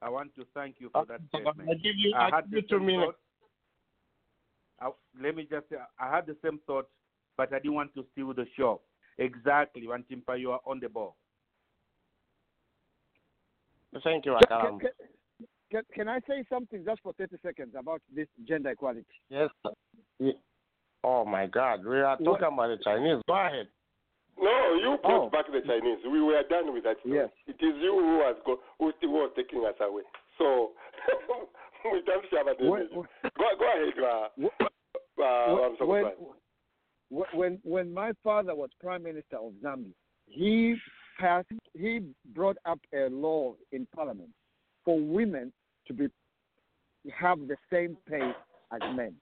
I want to thank you for that I statement. give you- I had give you the same minutes. thought. I, let me just say, I had the same thought, but I didn't want to steal the show. Exactly, Vantimpa, you are on the ball. Thank you, Can, Akaram. can, can, can I say something just for 30 seconds about this gender equality? Yes. sir. Ye- Oh my God, we are talking about the Chinese. Go ahead. No, you brought Oh. back the Chinese. We were done with that. story. Yes. It is you who has go, who still was taking us away. So <laughs> we don't share about When- Go, go ahead, uh, uh, I'm so when, when when my father was prime minister of Zambia, he passed he brought up a law in parliament for women to be have the same pay as men.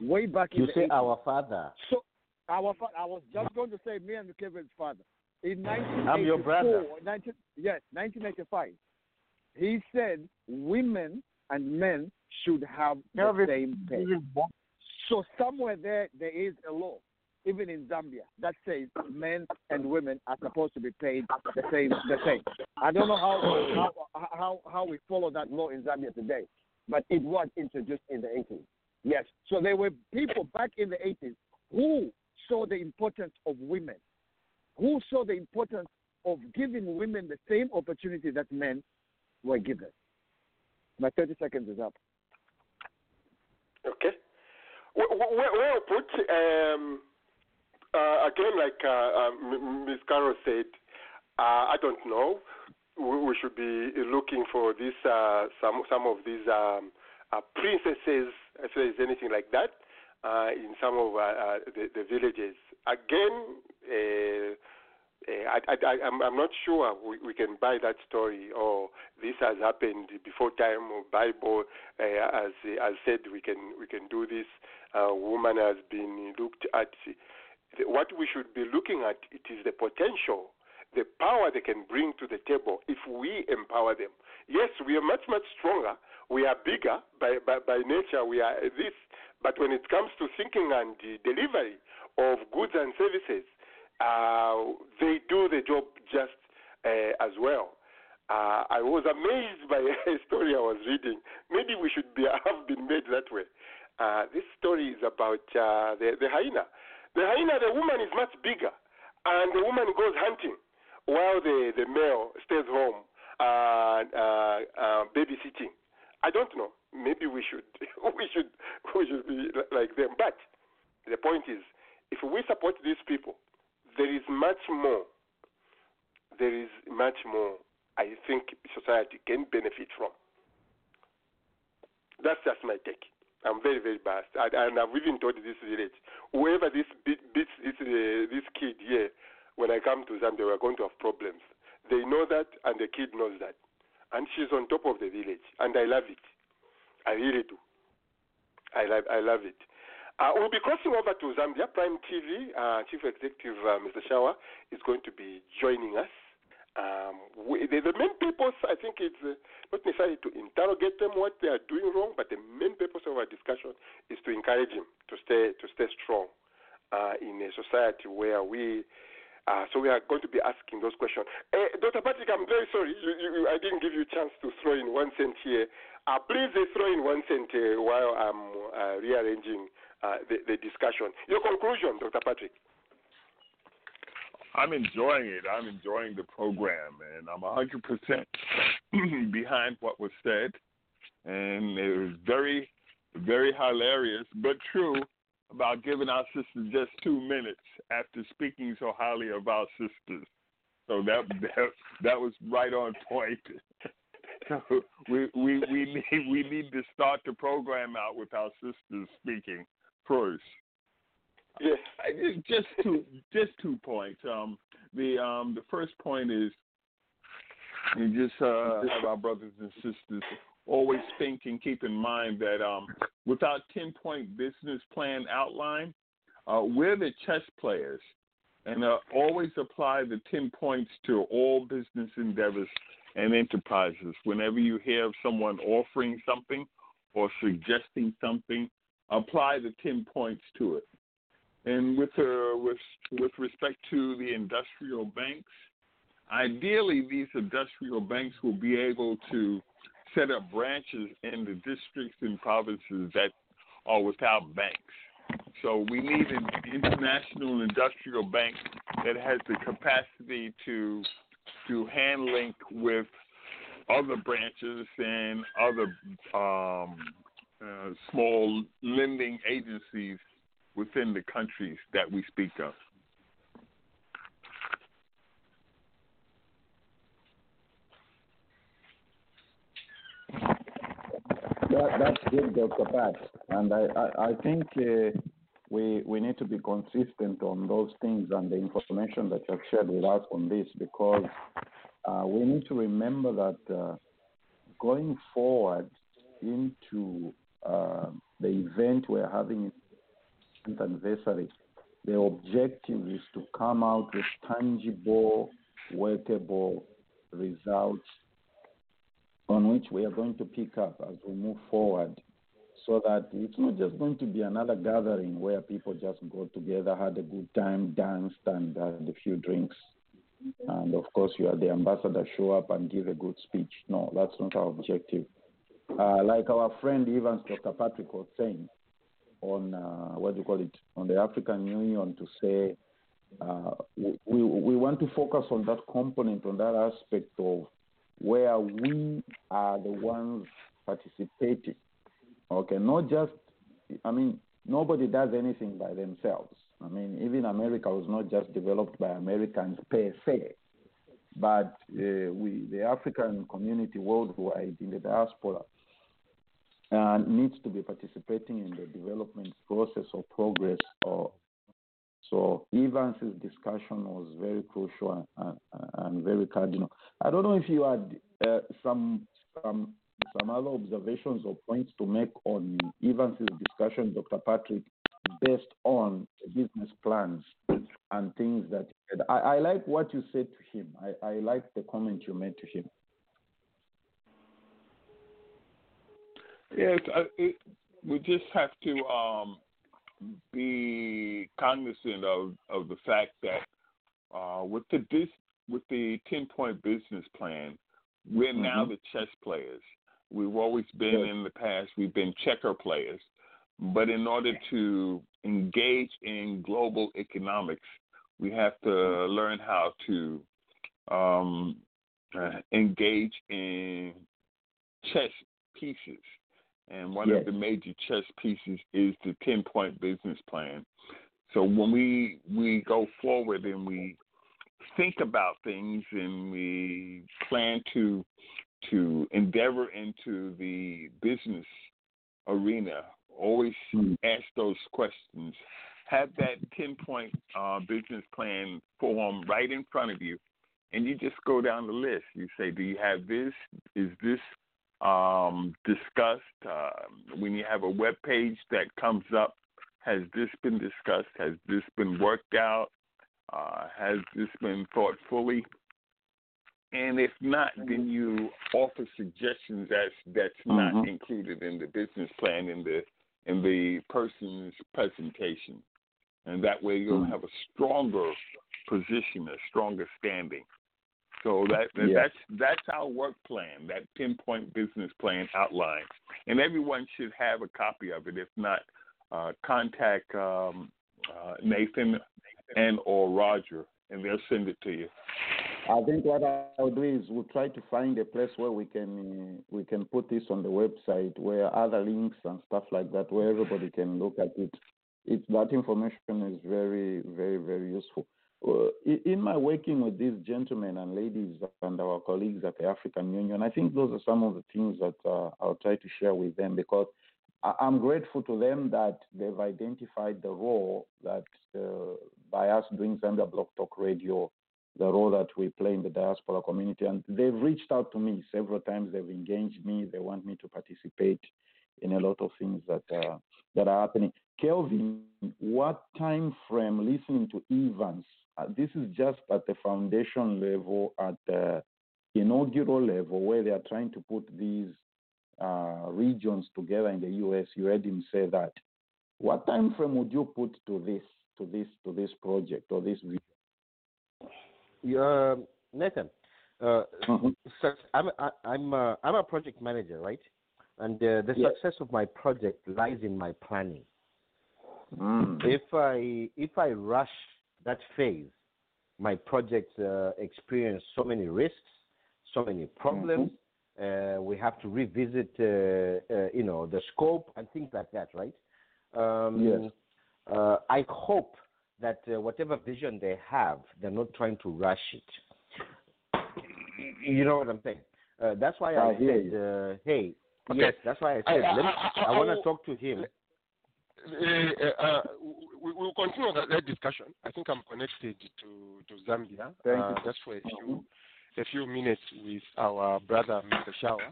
Way back in You the say 80s. our father. So our fa- I was just going to say me and Kevin's father. in 1984, I'm your brother. 19, yes, 1985, he said women and men should have the same pay. So somewhere there, there is a law, even in Zambia, that says men and women are supposed to be paid the same. The same. I don't know how how how, how we follow that law in Zambia today, but it was introduced in the 80s. Yes. So there were people back in the 80s who saw the importance of women, who saw the importance of giving women the same opportunity that men were given. My 30 seconds is up. Okay. Well, well, put. Um, uh, again, like uh, Ms. Carroll said, uh, I don't know. We, we should be looking for this uh, some some of these um, uh, princesses, if there is anything like that, in some of the, the villages. Again, I, I'm not sure we, we can buy that story or this has happened before time or Bible uh, as as said we can we can do this. Uh, woman has been looked at. What we should be looking at it is the potential, the power they can bring to the table if we empower them. Yes, we are much much stronger. We are bigger by by, by nature. We are this, but when it comes to thinking and delivery of goods and services, uh, they do the job just uh, as well. Uh, I was amazed by a <laughs> story I was reading. Maybe we should be, <laughs> have been made that way. Uh, this story is about uh, the, the hyena. The hyena, the woman is much bigger, and the woman goes hunting while the, the male stays home uh, uh, uh, babysitting. I don't know. Maybe we should <laughs> we should we should be like them. But the point is, if we support these people, there is much more. There is much more. I think society can benefit from. That's just my take. I'm very, very biased, and, and I've even told this village, whoever this beat, beats this uh, this kid here, when I come to Zambia, we're going to have problems. They know that, and the kid knows that, and she's on top of the village, and I love it. I really do. I love, I love it. Uh, we'll be crossing over to Zambia. Prime TV uh, Chief Executive uh, Mr. Shawa is going to be joining us. Um, we, the, the, main purpose, I think, is uh, not necessarily to interrogate them what they are doing wrong, but the main purpose of our discussion is to encourage him to stay to stay strong uh, in a society where we. Uh, so we are going to be asking those questions. Dr. Patrick, I'm very sorry. You, you, I didn't give you a chance to throw in one cent here. please throw in one cent while I'm rearranging the, the discussion. Your conclusion, Dr. Patrick. I'm enjoying it. I'm enjoying the program, and I'm 100% <clears throat> behind what was said. And it was very, very hilarious, but true about giving our sisters just two minutes after speaking so highly of our sisters. So that that, that was right on point. <laughs> so we we we <laughs> need we need to start the program out with our sisters speaking first. <laughs> Yes. Just two just two points. Um the um the first point is you just uh have our brothers and sisters always think and keep in mind that um without ten point business plan outline, uh we're the chess players. And uh, always apply the 10 points to all business endeavors and enterprises. Whenever you hear of someone offering something or suggesting something, apply the 10 points to it. And with, uh, with, with respect to the industrial banks, ideally these industrial banks will be able to set up branches in the districts and provinces that are without banks. So we need an international industrial bank that has the capacity to to hand link with other branches and other um, uh, small lending agencies within the countries that we speak of. That, that's good, Dr. Pat. And I, I, I think uh, we, we need to be consistent on those things and the information that you have shared with us on this because uh, we need to remember that uh, going forward into uh, the event we're having anniversary, the objective is to come out with tangible, workable results on which we are going to pick up as we move forward so that it's not just going to be another gathering where people just go together, had a good time, danced, and had a few drinks. And of course, you are the ambassador, show up and give a good speech. No, that's not our objective. Uh, like our friend Evans, Dr. Patrick was saying on, uh, what do you call it, on the African Union to say, uh, we, we want to focus on that component, on that aspect of where we are the ones participating. Okay, not just, I mean, nobody does anything by themselves. I mean, even America was not just developed by Americans per se, but uh, we, the African community worldwide in the diaspora, uh, needs to be participating in the development process or progress. Or so Evans's discussion was very crucial and, and, very cardinal. I don't know if you had uh, some some some other observations or points to make on Evans's discussion, Dr. Patrick, based on business plans and things that I, I like what you said to him. I, I like the comment you made to him. Yes, I, it, we just have to um, be cognizant of, of the fact that uh, with the this, with the ten point business plan, we're mm-hmm. now the chess players. We've always been in the past. We've been checker players, but in order to engage in global economics, we have to learn how to um, uh, engage in chess pieces. And one yes. of the major chess pieces is the 10 point business plan. So when we we go forward and we think about things and we plan to to endeavor into the business arena, always mm. ask those questions. Have that 10 point uh, business plan form right in front of you, and you just go down the list. You say, Do you have this? Is this um, discussed? Uh, when you have a web page that comes up, has this been discussed? Has this been worked out? Uh, has this been thought fully? And if not, then you offer suggestions that's that's mm-hmm. not included in the business plan in the in the person's presentation, and that way you'll mm-hmm. have a stronger position, a stronger standing. So that, that yeah. that's that's our work plan, that pinpoint business plan outline, and everyone should have a copy of it. If not, uh, contact um, uh, Nathan and or Roger, and they'll send it to you. I think what I'll do is we'll try to find a place where we can uh, we can put this on the website where other links and stuff like that where everybody can look at it. It that information is very very very useful. Uh, in my working with these gentlemen and ladies and our colleagues at the African Union, I think those are some of the things that uh, I'll try to share with them because I'm grateful to them that they've identified the role that uh, by us doing Zambia Blog Talk Radio the role that we play in the diaspora community. And they've reached out to me several times. They've engaged me. They want me to participate in a lot of things that uh, that are happening. Kelvin, what time frame? Listening to Evans, this is just at the foundation level, at the inaugural level, where they are trying to put these uh, regions together in the U.S. You heard him say that. What time frame would you put to this, to this, to this project or this vision? uh, Nathan, uh, mm-hmm. I'm I, I'm a, I'm a project manager, right? And uh, the yes. success of my project lies in my planning. Mm. If I if I rush that phase, my project uh, experience so many risks, so many problems. Mm-hmm. Uh, we have to revisit, uh, uh, you know, the scope and things like that, right? Um, yes. Uh, I hope that uh, whatever vision they have, they're not trying to rush it. You know what I'm saying? Uh, that's why I, I said, uh, hey, Okay. yes, that's why I said, I- I, I want to talk to him. Uh, uh, we will continue that, that discussion. I think I'm connected to, to Zambia Thank uh, you. just for a few a few minutes with our brother Mr. Shawa.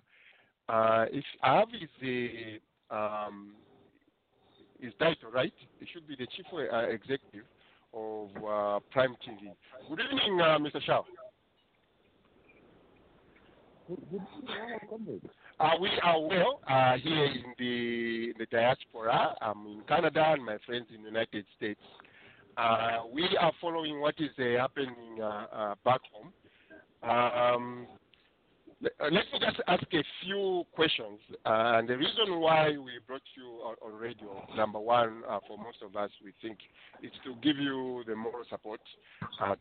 Uh, if I have his um, his title right, it should be the chief uh, executive of uh, Prime TV. Good evening, uh, Mr. Shawa. Uh, we are well uh, here in the the diaspora. I'm in Canada and my friends in the United States. Uh, we are following what is uh, happening uh, uh, back home. Um, let me just ask a few questions. And the reason why we brought you on, on radio, number one, for most of us, we think, is to give you the moral support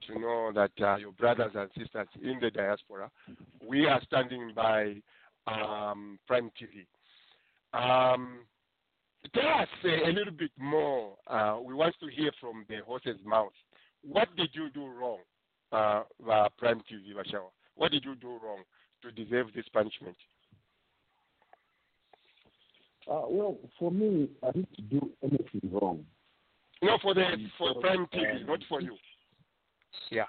to know that your brothers and sisters in the diaspora, we are standing by um, Prime TV. Um, tell us uh, a little bit more. Uh, we want to hear from the horse's mouth. What did you do wrong, uh, uh, Prime TV, Bashawa? What did you do wrong to deserve this punishment? Uh, well, for me, I didn't do anything wrong. No, for the for Prime TV, um, not for you. Yeah.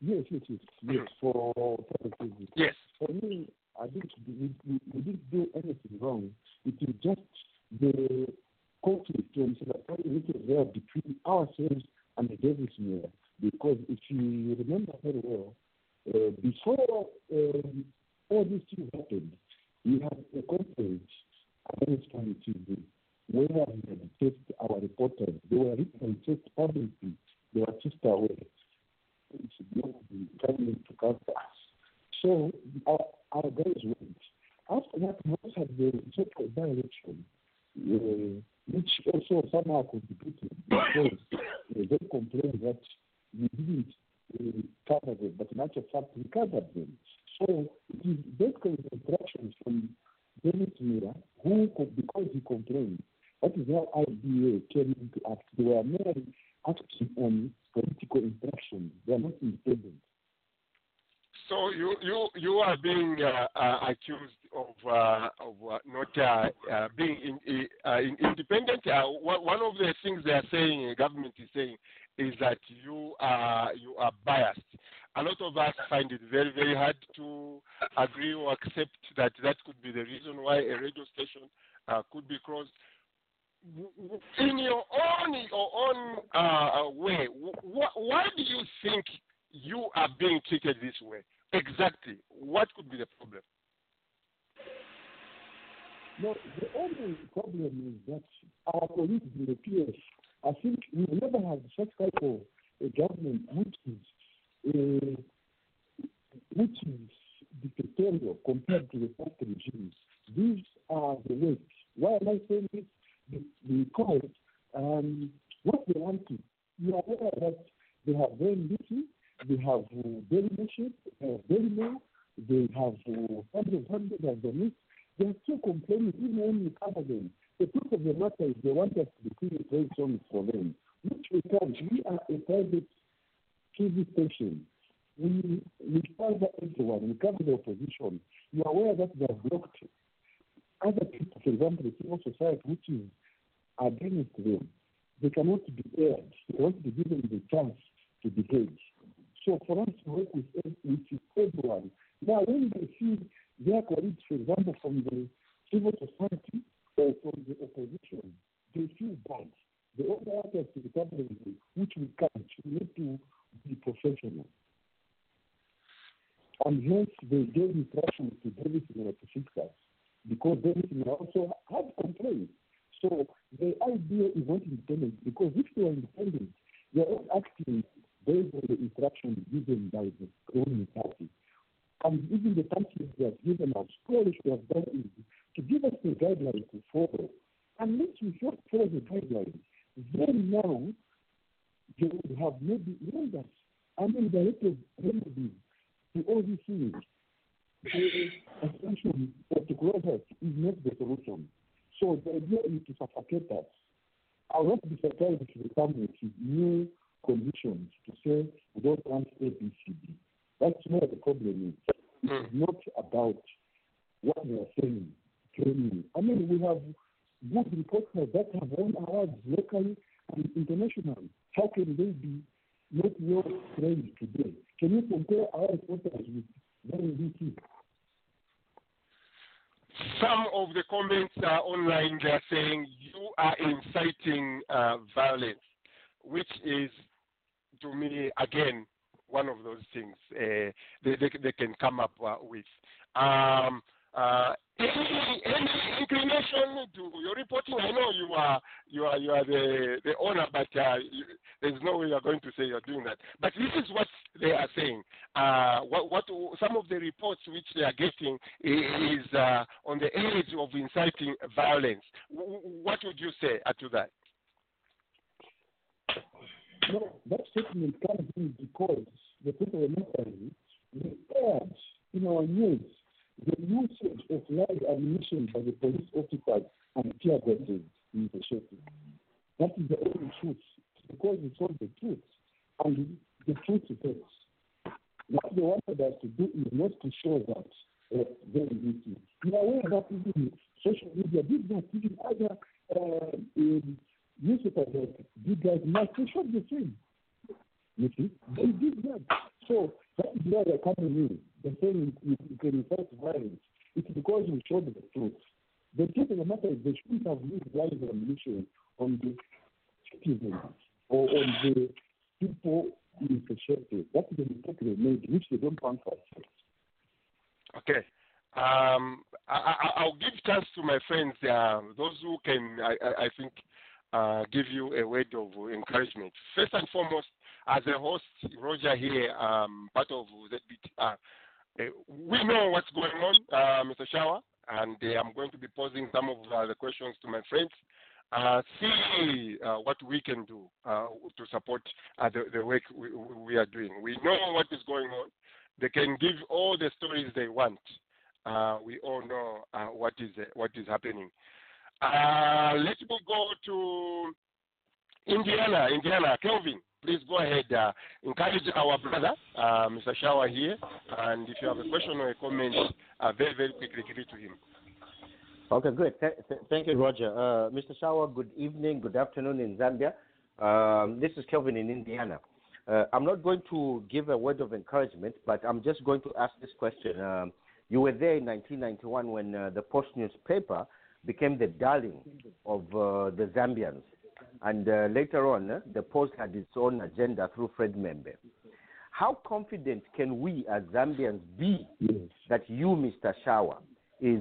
Yes, yes, yes, yes. For for the Yes. For me, I didn't. We, we, we didn't do anything wrong. It is just the conflict or misunderstanding which is there between ourselves and the Davies Mwila. Because if you remember very well, uh, before um, all these things happened, we had a conference against Prime TV where we had tested our reporters. They were written tested publicly. They were tested away. It's not the government to cover us. So our, our guys went. After that, also had the so-called by-election, uh, which also somehow contributed because uh, they complained that we didn't uh, cover them, but in actual fact, we covered them. So it is basically the instructions from Davies Mwila, who, because he complained, that is how IBA came into act. They were merely acting on political instructions. They are not independent. So you you you are being uh, uh, accused of uh, of uh, not uh, uh, being in, in independent. One of the things they are saying, the government is saying, is that you are you are biased. A lot of us find it very very hard to agree or accept that that could be the reason why a radio station could be closed. In your own your own way, wh- why do you think you are being treated this way? Exactly. What could be the problem? No, the only problem is that our colleagues in the PF, I think we never had such type of a government which is uh, which is dictatorial compared to the past regimes. These are the ways. Why am I saying this? Because um, what they want to, you are aware that they have very little, they have uh, daily they have daily they have uh, hundreds, hundreds of them. They are still complaining even when we cover them. The truth of the matter is they want us to be very songs for them, which we can't. We are a private TV station. We, we cover everyone. We cover the opposition. You are aware that they have blocked other people, for example, the civil society, which is against them. They cannot be aired. They want to be given the chance to be heard. So for us to work with, ev- with everyone, now when they see their colleagues, for example, from the civil society or from the opposition, they feel bad. They only want us to covering them, which we can't. We need to be professional. And hence they gave instructions to Davies Mwila to fix us because Davies Mwila also had complaints. So the idea is not independent because if they are independent, they are acting based on the instructions given by the ruling party. And even the countries they have given us, we should have done is to give us the guidelines to follow. Unless we just follow the guidelines, then now they would have maybe remembers. I mean, directed remedies to all these things. The assumption of the closure is not the solution. So the idea is to suffocate us. I will not be surprised if they come with new conditions to say we don't want A, B, C, D. That's where the problem is. It's not about what they are saying, training. I mean, we have good reporters that have won awards locally and internationally. How can they be not well trained today? Can you compare our reporters with very BC? Some of the comments are online. They are saying you are inciting uh, violence. which is to me again one of those things uh, they, they, they can come up uh, with. Um, uh, any, any inclination to your reporting? I know you are you are you are the the owner, but uh, you, there's no way you are going to say you're doing that. But this is what they are saying. Uh, what, what some of the reports which they are getting is on the edge of inciting violence. What would you say to that? No, that statement comes in because the we aired in our news the usage of live ammunition by the police officers and tear gases in the shooting. That is the only truth because we told the truth and the truth hurts. What they wanted us to do is not to show that uh, very easy. We are aware that even social media did not, even other uh, newspapers like Big Guys Must, showed the same. You see, they did that. So that is why they're coming in. They're saying you, you can incite violence. It's because we showed the truth. The truth of the matter is they shouldn't have used live ammunition on the citizens or on the people in the shelter. That is the mistake they made, which they don't want to accept. Okay. Um, I, I, I'll give chance to my friends, uh, those who can, I, I, I think, uh, give you a word of encouragement. First and foremost, as a host, Roger here, um, part of ZBT, uh, uh, we know what's going on, uh, Mr. Shawa, and uh, I'm going to be posing some of uh, the questions to my friends. Uh, see what we can do to support the, the work we, we are doing. We know what is going on. They can give all the stories they want. We all know what is what is happening. Uh, let me go to Indiana. Indiana, Kelvin, please go ahead. Uh, encourage our brother, uh, Mr. Shawa here, and if you have a question or a comment, uh, very very quickly give it to him. Okay, good. Th- th- thank you, Roger. Uh, Mr. Shawa, good evening, good afternoon in Zambia. Um, this is Kelvin in Indiana. I'm not going to give a word of encouragement, but I'm just going to ask this question. Um, you were there in 1991 when the Post newspaper became the darling of uh, the Zambians. And uh, later on, uh, the Post had its own agenda through Fred M'membe. How confident can we as Zambians be that you, Mr. Shawa, is,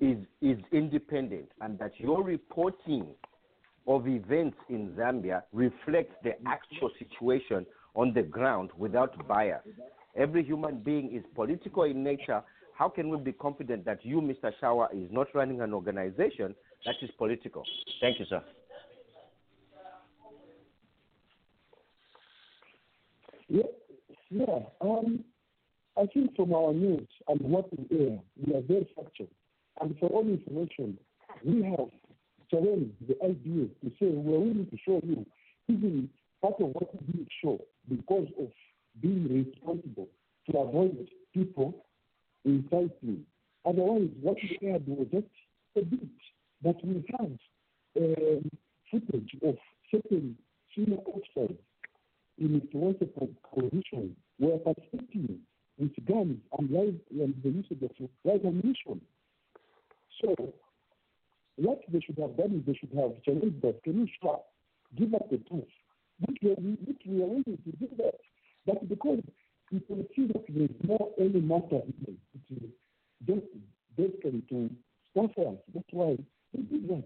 is, is independent and that your reporting of events in Zambia reflects the actual situation on the ground without bias? Every human being is political in nature. How can we be confident that you, Mr. Shawa, is not running an organization that is political? Thank you, sir. Yeah, yeah. Um, I think from our news and what we air, we are very factual. And for all information, we have challenged the idea to say we're willing to show you even part of what we didn't show because of being responsible to avoid people inciting. Otherwise, what we aired was just a bit. But we have um, footage of certain senior officers in wonderful position were participating with guns and live and the usage of live ammunition. So what they should have done is they should have challenged us. Can you show up? Give us the proof. We, which we are willing to do that. But because you can see that there is no any matter here, it is just basically to sponsor us. That's why we did that.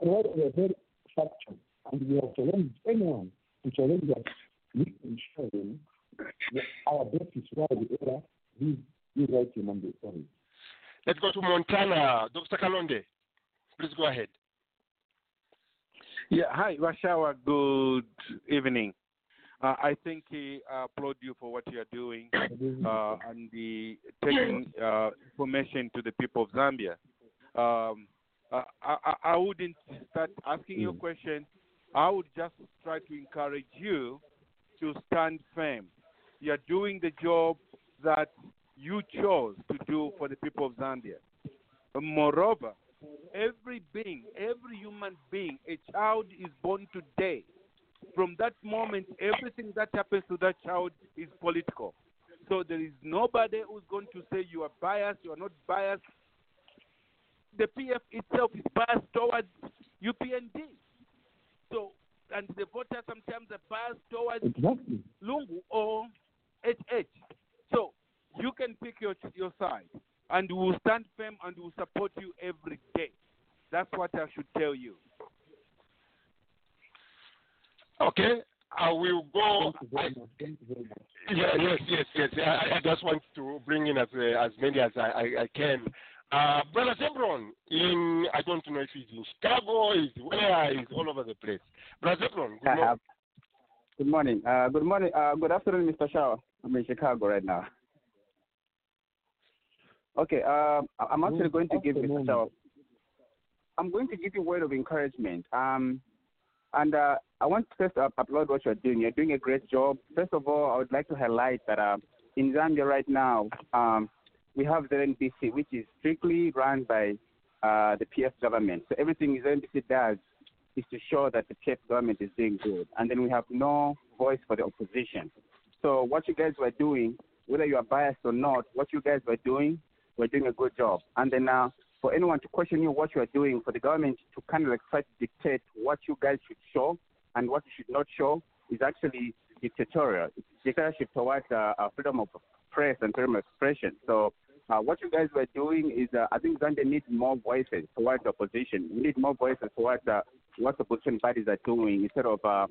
Otherwise, we are very factual. And we are challenged anyone to challenge us. We show them that our best is why we err. We, we write him on the story. Let's go to Montana. Dr. Kalonde, please go ahead. Yeah, hi, Rashawa. Good evening. Uh, I think I applaud you for what you are doing uh, and the taking uh, information to the people of Zambia. Um, I, I, I wouldn't start asking you a question. I would just try to encourage you to stand firm. You're doing the job that you chose to do for the people of Zambia. Moreover, every being, every human being, a child is born today. From that moment, everything that happens to that child is political. So there is nobody who's going to say you are biased, you are not biased. The PF itself is biased towards UPND. So and the voters sometimes are biased towards Exactly. Lungu or HH. So you can pick your your side, and we will stand firm and we will support you every day. That's what I should tell you. Okay, I will go. Thank you very much. Thank you very much. Yeah, yes, yes, yes. I, I just want to bring in as uh, as many as I, I, I can. Uh, Brother Zebron, in I don't know if he's in Chicago, is where, he's all over the place. Brother Zebron, good morning. Uh, good morning. Uh, good morning. Uh, good afternoon, Mr. Shaw. I'm in Chicago right now. Okay. Uh, I'm actually going to give Mr. afternoon. Shaw. I'm going to give you a word of encouragement. Um, and uh, I want to first applaud what you're doing. You're doing a great job. First of all, I would like to highlight that uh, in Zambia right now, um, we have the NBC, which is strictly run by uh, the PF government. So everything the NBC does is to show that the PF government is doing good. And then we have no voice for the opposition. So what you guys were doing, whether you are biased or not, what you guys were doing, we're doing a good job. And then uh, for anyone to question you what you are doing, for the government to kind of like try to dictate what you guys should show and what you should not show is actually dictatorial. It's dictatorship towards uh, uh, freedom of press and freedom of expression. So uh, what you guys were doing is, uh, I think Zambia needs more voices towards the opposition. We need more voices towards uh, what the opposition parties are doing instead of uh,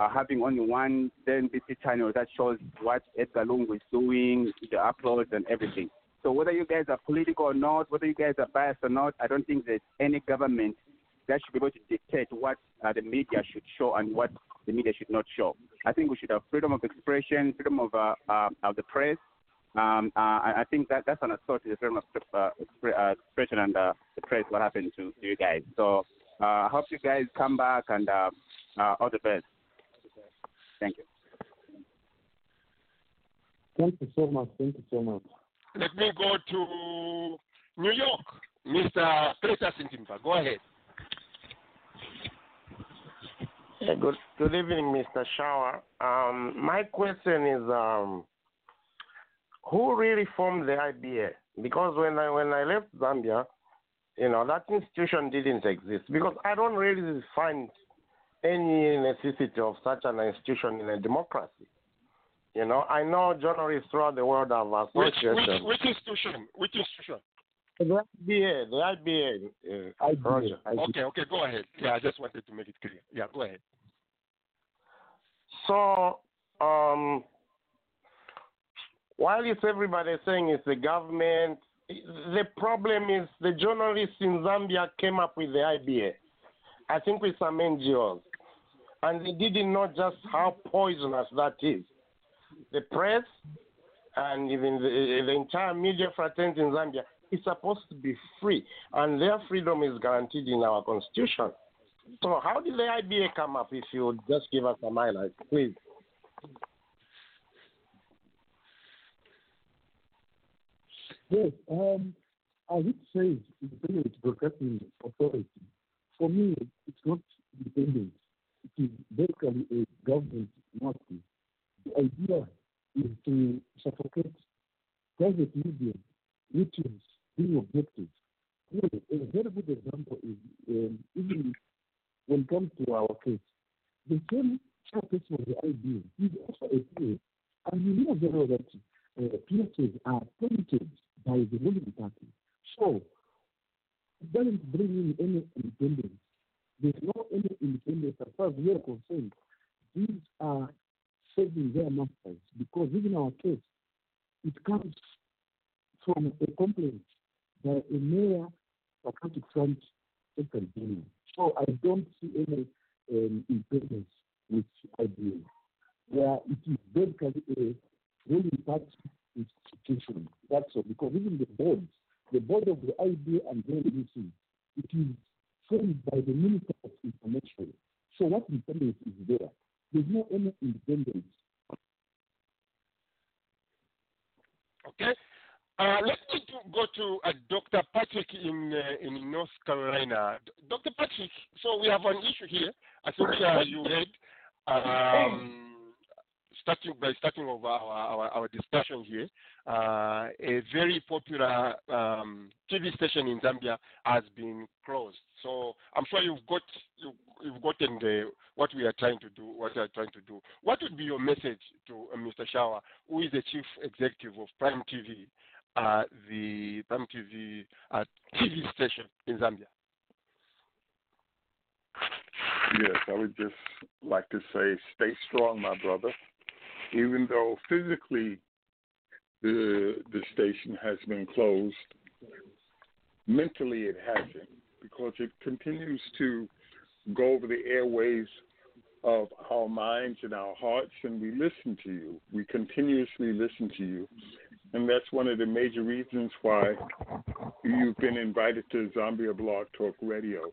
uh, having only one NBC channel that shows what Edgar Lungu is doing, the uploads and everything. So whether you guys are political or not, whether you guys are biased or not, I don't think there's any government that should be able to dictate what uh, the media should show and what the media should not show. I think we should have freedom of expression, freedom of uh, uh, of the press. Um, uh, I think that that's an assault to the freedom of uh, uh, expression and the press. What happened to, to you guys? So I hope you guys come back and all the best. Thank you. Thank you so much. Thank you so much. Let me go to New York. Mr. Peter Sintimpa, go ahead. Yeah, good good evening, Mr. Shawa. Um, my question is, um, who really formed the IBA? Because when I when I left Zambia, you know that institution didn't exist. Because I don't really find any necessity of such an institution in a democracy. You know, I know journalists throughout the world have Which, associations. which, which institution? Which institution? The IBA, the IBA, uh, Roger. Okay, okay, go ahead. Yeah, I just wanted to make it clear. Yeah, go ahead. So, um, while it's everybody saying it's the government, the problem is the journalists in Zambia came up with the IBA. I think with some NGOs, and they didn't know just how poisonous that is. The press and even the, the entire media fraternity in Zambia is supposed to be free, and their freedom is guaranteed in our constitution. So, how did the IBA come up? If you would just give us some highlights, please. Yes, um, as it says, independent broadcasting authority. For me, it's not independent. It is basically a government mouthpiece. The idea is to suffocate private media, which is being objective. Know, a very good example is um, even when it comes to our case, the same chairperson of the IBA is also a PA. And you know very well that uh, PSAs are appointed by the ruling party. So, it doesn't bring in any independence. There's no any independence as far as we are concerned. These are serving their masters because even our case, it comes from a complaint by a mayor of Patriotic Front Central So I don't see any um, independence with IBA, where it is basically a ruling party institution. That's all. Because even the board, the board of the IBA and the NBC, it is formed by the Minister of Information. So what independence is there? There's no any independence. Okay. Uh, let me go to, uh, Dr. Patrick in uh, in North Carolina. Dr. Patrick, so we have an issue here. I think uh, you heard, um, starting by starting of our, our, our discussion here, uh, a very popular um, TV station in Zambia has been closed. So I'm sure you've got you've you've gotten the what we are trying to do. What we are trying to do. What would be your message to uh, Mr. Shawa, who is the chief executive of Prime TV, uh, the Prime TV uh, TV station in Zambia? Yes, I would just like to say, stay strong, my brother. Even though physically the the station has been closed, mentally it hasn't, because it continues to go over the airways of our minds and our hearts, and we listen to you. We continuously listen to you, and that's one of the major reasons why you've been invited to Zambia Blog Talk Radio.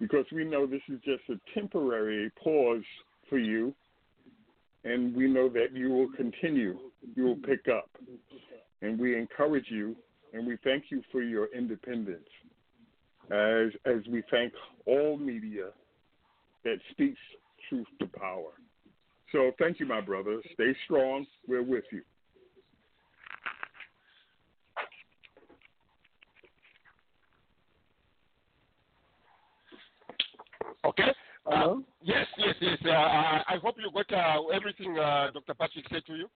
Because we know this is just a temporary pause for you, and we know that you will continue, you will pick up, and we encourage you, and we thank you for your independence, as as we thank all media that speaks truth to power. So thank you, my brother. Stay strong. We're with you. Okay. Uh, yes, yes, yes. Uh, I hope you got uh, everything uh, Dr. Patrick said to you.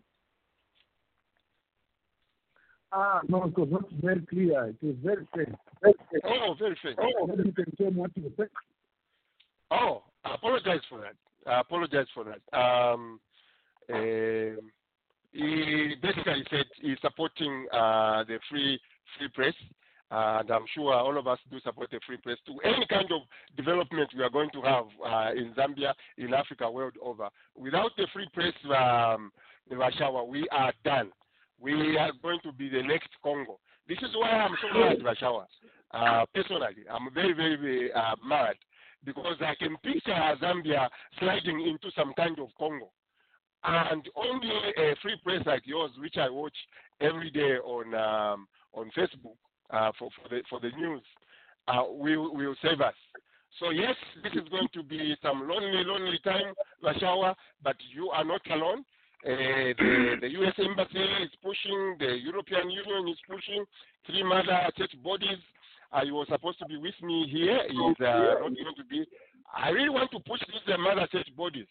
Ah, no, it was not very clear. It was very faint. Very faint. Oh, very faint. Oh, you can tell me what you said. Oh, I apologize for that. I apologize for that. Um, um he basically said he's supporting uh, the free free press, and I'm sure all of us do support the free press to any kind of development we are going to have uh, in Zambia, in Africa, world over. Without the free press, um, Rashawa, we are done. We are going to be the next Congo. This is why I'm so mad, Rashawa. Uh, personally, I'm very, very, very uh, mad because I can picture Zambia sliding into some kind of Congo. And only a free press like yours, which I watch every day on um, on Facebook uh, for for the for the news, uh, will will save us. So yes, this is going to be some lonely, lonely time, Lashawa, but you are not alone. Uh, the, the U.S. Embassy is pushing, the European Union is pushing, three mother church bodies uh, he was supposed to be with me here. Uh, not going to be. I really want to push these uh, mother church bodies.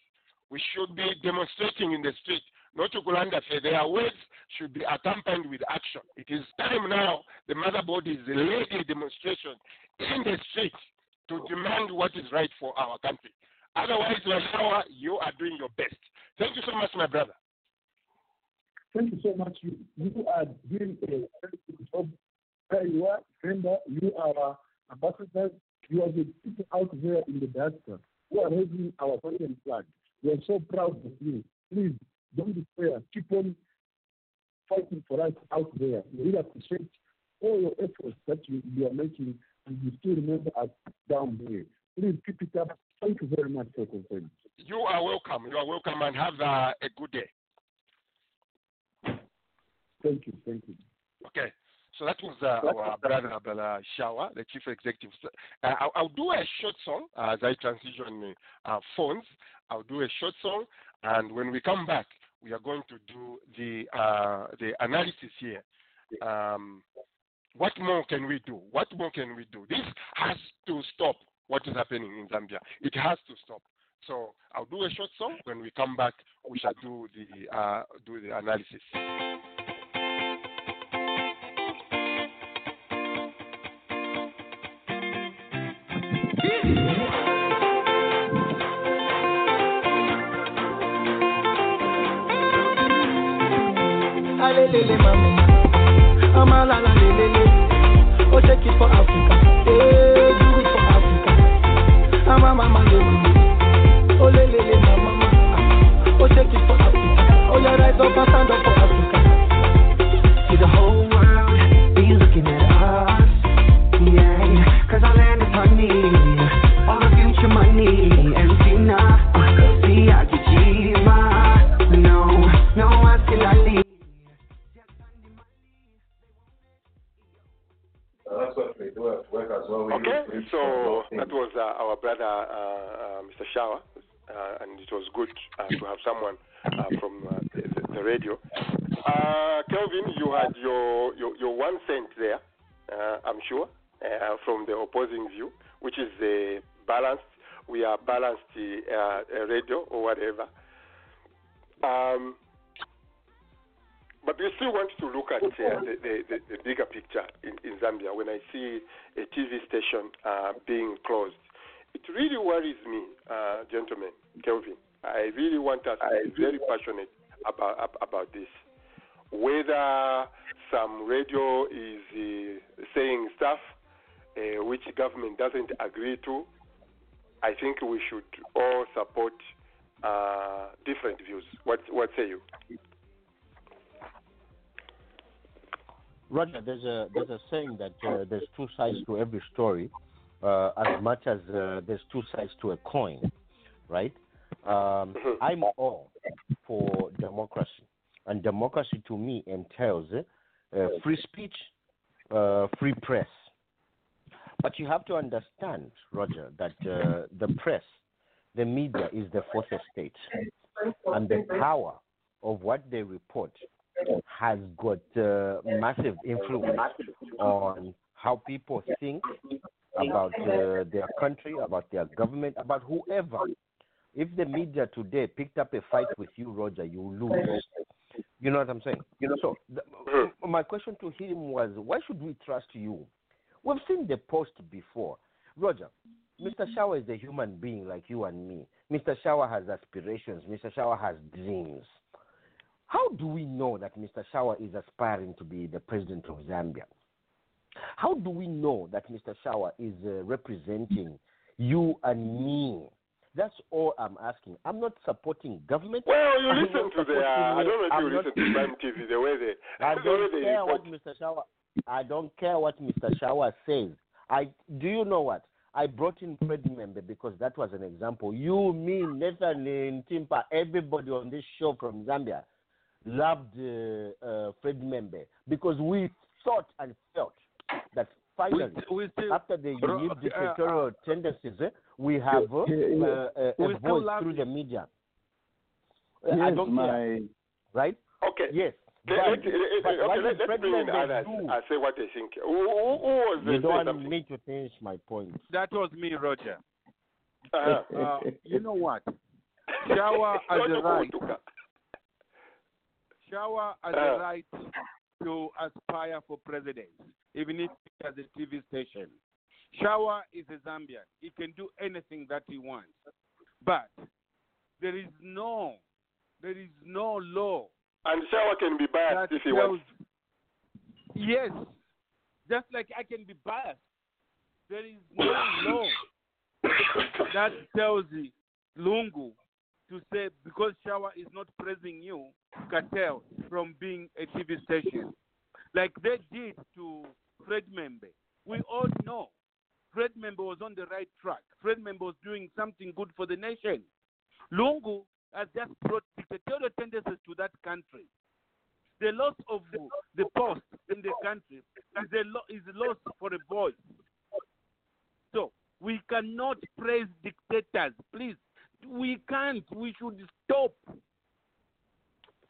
We should be demonstrating in the street, not to Kulanda Their words should be accompanied with action. It is time now, the mother bodies, the lady demonstration in the street to demand what is right for our country. Otherwise, Lashawa, you are doing your best. Thank you so much, my brother. Thank you so much. You, you are doing a very good job you are, remember, you are ambassadors, you are the people out there in the diaspora who are raising our foreign flag. We are so proud of you. Please don't despair. Keep on fighting for us out there. We really appreciate all your efforts that you, you are making and you still remember us down there. Please keep it up. Thank you very much for concern. You are welcome. You are welcome and have uh, a good day. Thank you. Thank you. Okay. So that was uh, our brother Abdallah Shawa, the chief executive. Uh, I'll, I'll, do a short song as I transition uh, phones. I'll do a short song, and when we come back, we are going to do the uh, the analysis here. Um, what more can we do? What more can we do? This has to stop. What is happening in Zambia? It has to stop. So I'll do a short song. When we come back, we shall do the uh, do the analysis. Lele mama, mama la la lele le. Oh take it for Africa, hey do it for Africa. Mama mama lele, oh lele le mama mama, oh take it for Africa. Oh yeah rise up and stand up for Africa. See the whole world be looking at us, yeah. Our land is honey, all the future money, and Okay, so that was uh, our brother, uh, uh, Mr. Shawa, uh, and it was good uh, to have someone uh, from the, the, radio. Kelvin, you had your, your, your one cent there, I'm sure, from the opposing view, which is the balanced we are balanced uh, radio or whatever. Um, but we still want to look at uh, the, the, the, bigger picture in, in, Zambia. When I see a TV station uh, being closed, it really worries me, uh, gentlemen, Kelvin. I really want us to be very passionate about about this. Whether some radio is uh, saying stuff uh, which government doesn't agree to, I think we should all support uh, different views. What what say you? Roger, there's a there's a saying that uh, there's two sides to every story, uh, as much as uh, there's two sides to a coin, right? Um, Mm-hmm. I'm all for democracy, and democracy to me entails uh, free speech, uh, free press. But you have to understand, Roger, that uh, the press, the media, is the fourth estate, and the power of what they report has got uh, massive influence on how people think about uh, their country, about their government, about whoever. If the media today picked up a fight with you, Roger, you lose. You know what I'm saying? You know. So the, my question to him was, why should we trust you? We've seen the post before, Roger. Mr. Shawa is a human being like you and me. Mr. Shawa has aspirations. Mr. Shawa has dreams. How do we know that Mr. Shawa is aspiring to be the president of Zambia? How do we know that Mr. Shawa is uh, representing you and me? That's all I'm asking. I'm not supporting government. Well, you I'm listen to the. Uh, I don't know if I'm you not- listen to Prime TV the way they. <laughs> I <laughs> don't they care report. what Mr. Shawa. I don't care what Mr. Shawa says. I do you know what? I brought in Fred M'membe because that was an example. You, me, Nathan, Timpa, everybody on this show from Zambia loved uh, uh, Fred M'membe because we thought and felt that finally, we still- after the Ro- unique uh, dictatorial tendencies, eh, we have uh, Yeah, yeah. uh, a, We a voice through you. the media. Uh, I don't my care, right? Okay. Yes. Let, But- let, let, but okay, let, did let's Fred bring in Member others do? and say what they think. Who, who, who was You don't want something? me to finish my point. That was me, Roger. Uh-huh. Uh, you know what? <laughs> Shawa has a right. Shawa has Uh. a right to aspire for president, even if he has a TV station. Shawa is a Zambian. He can do anything that he wants. But there is no, there is no law. And Shawa can be biased if he wants. Yes, just like I can be biased. There is no law <coughs> that tells Lungu to say because Shawa is not praising you, cartel from being a TV station, like they did to Fred M'membe. We all know Fred M'membe was on the right track. Fred M'membe was doing something good for the nation. Lungu has just brought dictatorial tendencies to that country. The loss of the post in the country is a, lo- is loss for a voice. So we cannot praise dictators. Please, we can't. We should stop.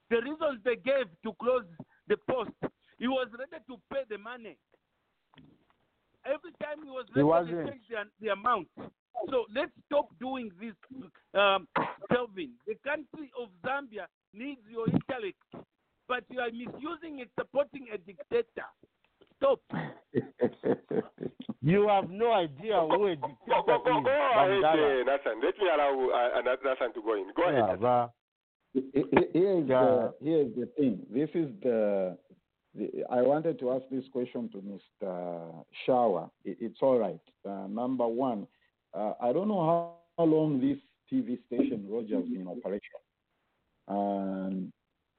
The reasons they gave to close the post, he was ready to pay the money. Every time he was ready to change the, the amount. So let's stop doing this, um, Kelvin. The country of Zambia needs your intellect, but you are misusing it, supporting a dictator. Stop. You have no idea who a Go, dictator go, go, is. go ahead, Bandala. uh, Nathan. Let me allow uh, Nathan to go in. Go ahead. Yeah, Nathan. bah. Here's Yeah. the, here's the thing. This is the, the. I wanted to ask this question to Mr. Shawa. It, it's all right. Uh, number one, uh, I don't know how, how long this TV station Roger has been in operation. And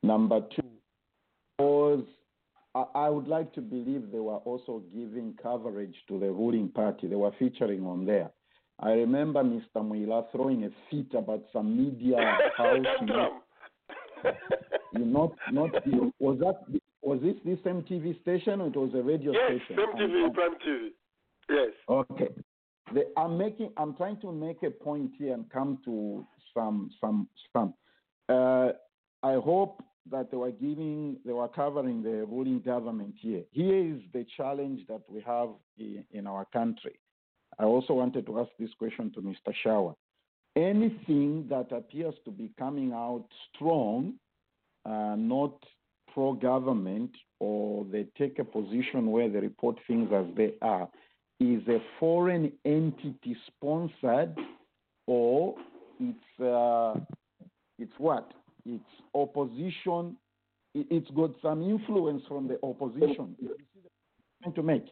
number two, was I, I would like to believe they were also giving coverage to the ruling party. They were featuring on there. I remember Mr. Mwila throwing a fit about some media <laughs> house. You not not was that was this the same TV station or it was a radio yes, station? same TV, Prime TV. Yes. Okay. The, I'm making. I'm trying to make a point here and come to some some some. Uh, I hope that they were giving, they were covering the ruling government here. Here is the challenge that we have in, in our country. I also wanted to ask this question to Mr. Shawa. Anything that appears to be coming out strong, uh, not pro government, or they take a position where they report things as they are, is a foreign entity sponsored or it's uh, it's what? It's opposition. it- It's got some influence from the opposition. To make.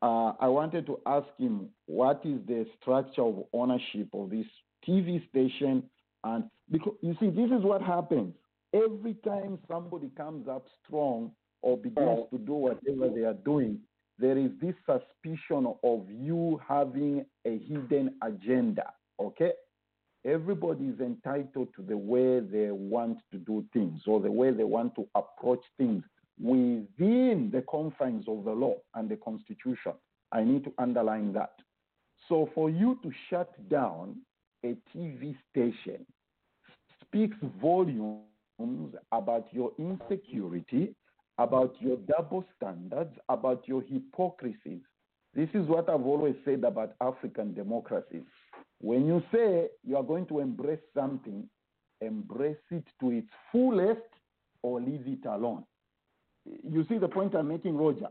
Uh, I wanted to ask him what is the structure of ownership of this TV station, and because you see, this is what happens every time somebody comes up strong or begins to do whatever they are doing. There is this suspicion of you having a hidden agenda. Okay, everybody is entitled to the way they want to do things or the way they want to approach things within the confines of the law and the constitution. I need to underline that. So for you to shut down a TV station speaks volumes about your insecurity, about your double standards, about your hypocrisies. This is what I've always said about African democracies. When you say you are going to embrace something, embrace it to its fullest or leave it alone. You see the point I'm making, Roger?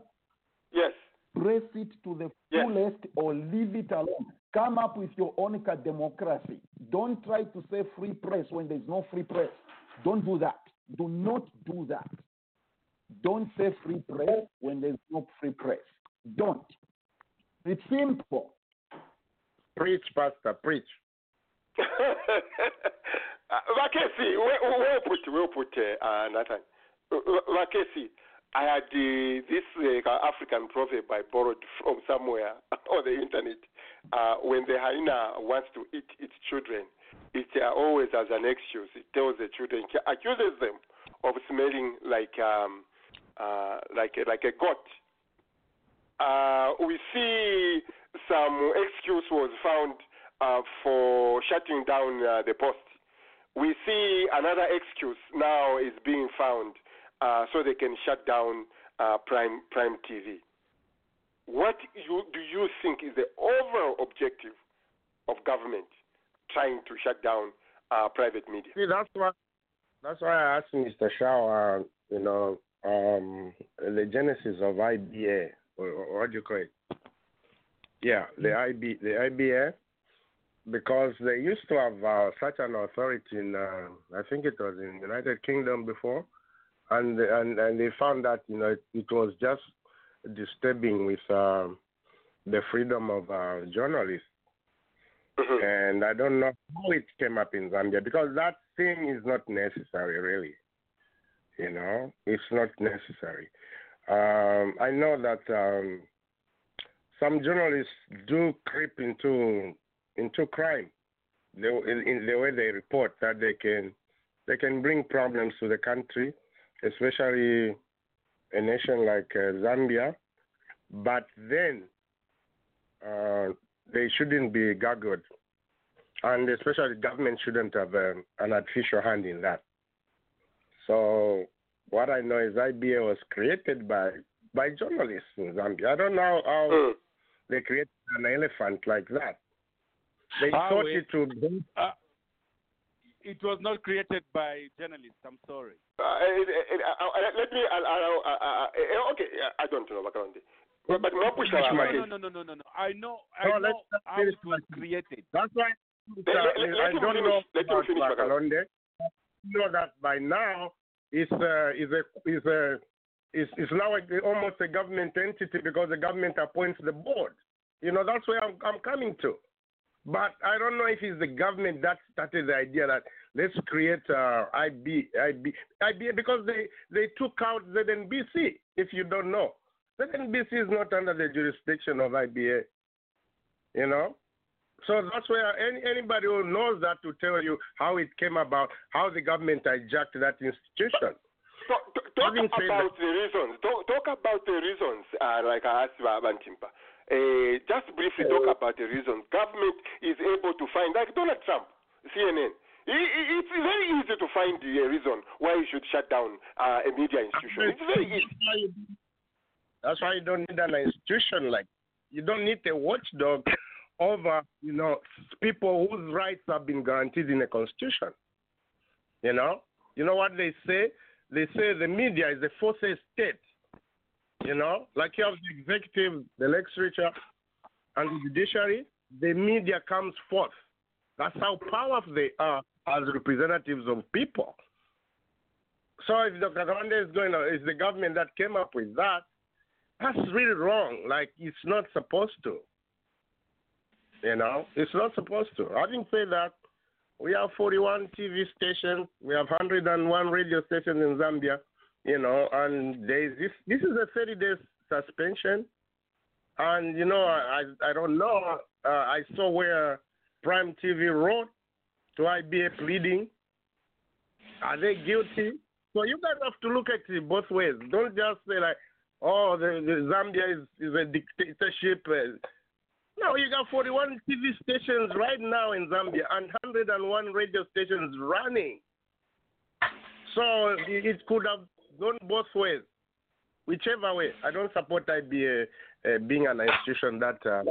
Yes. Embrace it to the fullest or leave it alone. Come up with your own democracy. Don't try to say free press when there's no free press. Don't do that. Do not do that. Don't say free press when there's no free press. Don't. It's simple. Preach, Pastor, preach. <laughs> Vakesi, well, put, well put, uh, Nathan. Vakesi, I had uh, this uh, African proverb I borrowed from somewhere <laughs> on the internet. Uh, when the hyena wants to eat its children, it uh, always has an excuse. It tells the children, accuses them of smelling like um, uh, like like a goat. Uh, we see some excuse was found uh, for shutting down uh, the post. We see another excuse now is being found uh, so they can shut down uh, Prime Prime TV. What you, do you think is the overall objective of government trying to shut down uh, private media? See, that's why that's why I asked Mr. Shaw, you know, um, the genesis of IBA, or, or what do you call it? Yeah, the IB, the IBA, because they used to have uh, such an authority in, uh, I think it was in the United Kingdom before, and and and they found that you know it, it was just disturbing with uh, the freedom of uh, journalists. And I don't know how it came up in Zambia because that thing is not necessary, really. You know, it's not necessary. Um, I know that um, some journalists do creep into into crime in, in the way they report that they can they can bring problems to the country, especially a nation like uh, Zambia. But then uh, they shouldn't be gaggled, and especially the government shouldn't have um, an artificial hand in that. So what I know is IBA was created by by journalists in Zambia. I don't know how they created an elephant like that. They thought wait. it would. Uh, it was not created by journalists. I'm sorry. Uh, uh, uh, uh, let me allow. Uh, uh, uh, okay, uh, I don't know Bakalonde. But but Mapusha, No, Mapusha. no, no, no, no, no, no. I know, I No, know let's- let's how it was created. That's why Let- let- let I don't finish. know Let him about finish, Bakalonde. Bakalonde. know that by now is uh, is a is a is is now a, almost a government entity because the government appoints the board. You know that's where I'm I'm coming to. But I don't know if it's the government that started the idea that let's create uh, IB IB IBA because they they took out ZNBC. If you don't know, ZNBC is not under the jurisdiction of IBA. You know. So that's where any, anybody who knows that to tell you how it came about, how the government hijacked that institution. Talk, talk said about the reasons. Talk, talk about the reasons, uh, like I asked Bantimpa. Uh, just briefly talk about the reasons. Government is able to find, like Donald Trump, CNN. It's very easy to find the uh, reason why you should shut down uh, a media institution. It's very easy. That's why you don't need an institution like you don't need a watchdog over, you know, people whose rights have been guaranteed in the Constitution. You know, you know what they say? They say the media is the fourth estate. You know, like you have the executive, the legislature, and the judiciary. The media comes forth. That's how powerful they are as representatives of people. So if Dr. Kamande is going, it's the government that came up with that. That's really wrong. Like it's not supposed to. You know, it's not supposed to. Having said that, we have 41 TV stations. We have 101 radio stations in Zambia. You know, and this. This is a 30 days suspension. And you know, I I don't know. Uh, I saw where Prime TV wrote to IBA pleading. Are they guilty? So you guys have to look at it both ways. Don't just say like, oh, the, the Zambia is, is a dictatorship. Uh, no, you got 41 TV stations right now in Zambia and 101 radio stations running. So it, could have gone both ways. Whichever way. I don't support IBA uh, being an institution that uh,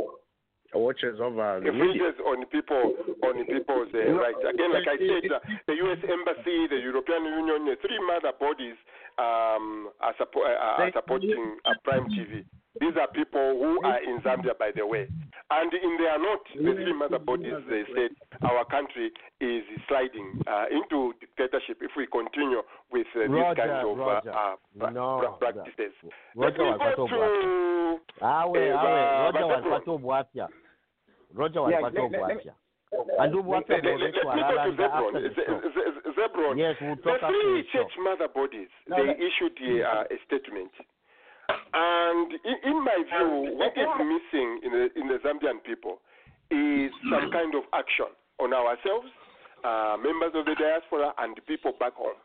watches over the media. on people on people's uh, rights. Again, like I said, uh, the U.S. Embassy, the European Union, the three mother bodies um, are, suppo- uh, are supporting uh, Prime TV. These are people who are in Zambia, by the way. And in their note, the three mother bodies they said our country is sliding uh, into dictatorship if we continue with uh, these Roger, kinds of Roger. uh, uh, pra- No, pra- practices. Roger Let me walipata go ubwapya. to Awe, awe, Roger Basebro. walipata ubwapya. Roger Yeah, walipata let- let- ubwapya. And go to Lalanda Zebron. after the show. Ze- Ze- Zebron. Yes, we'll the talk after three the show. church mother bodies, No, they no. issued a, uh, a statement. And in, in my view, what is missing in the, in the Zambian people is some kind of action on ourselves, uh, members of the diaspora, and the people back home.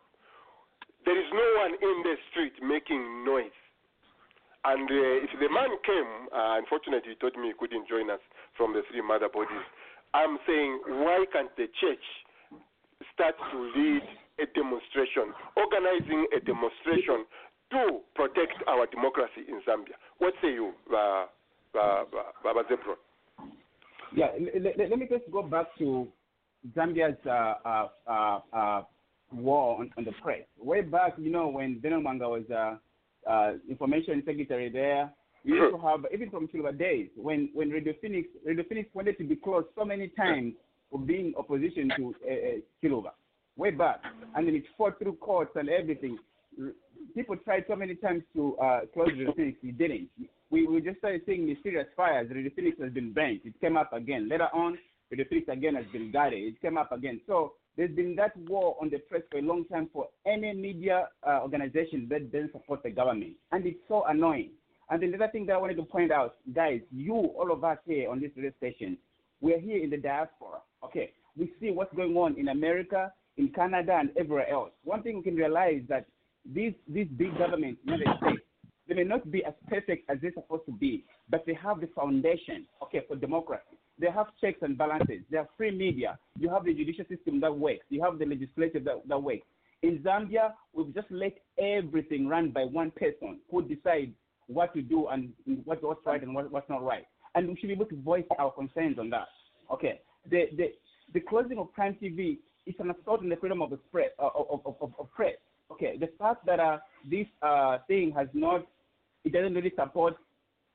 There is no one in the street making noise. And uh, if the man came, uh, unfortunately, he told me he couldn't join us from the three mother bodies. I'm saying, why can't the church start to lead a demonstration, organizing a demonstration to protect our democracy in Zambia? What say you, uh, uh, Baba Zebron? Yeah, let, let, me just go back to Zambia's uh, uh, uh, uh, war on, on the press. Way back, you know, when Vernon Mwaanga was uh, uh, information secretary there, we used to have, even from Silver days, when, when Radio Phoenix, Radio Phoenix wanted to be closed so many times for being opposition to uh, uh, Silver. Way back. And then it fought through courts and everything. People tried so many times to uh, close the Phoenix, we didn't. We, we just started seeing mysterious fires. The Phoenix has been burnt. It came up again. Later on, the Phoenix again has been guarded. It came up again. So there's been that war on the press for a long time for any media uh, organization that doesn't support the government. And it's so annoying. And the other thing that I wanted to point out, guys, you, all of us here on this radio station, we're here in the diaspora. Okay, we see what's going on in America, in Canada, and everywhere else. One thing we can realize is that these these big governments, United States, they may not be as perfect as they're supposed to be, but they have the foundation, okay, for democracy. They have checks and balances. They have free media. You have the judicial system that works. You have the legislature that, that works. In Zambia, we've just let everything run by one person who decides what to do and what, what's right and what, what's not right. And we should be able to voice our concerns on that. Okay. The, the, the closing of Prime TV is an assault on the freedom of, express, uh, of, of, of, of press. Okay. The fact that uh, this uh, thing has not, it doesn't really support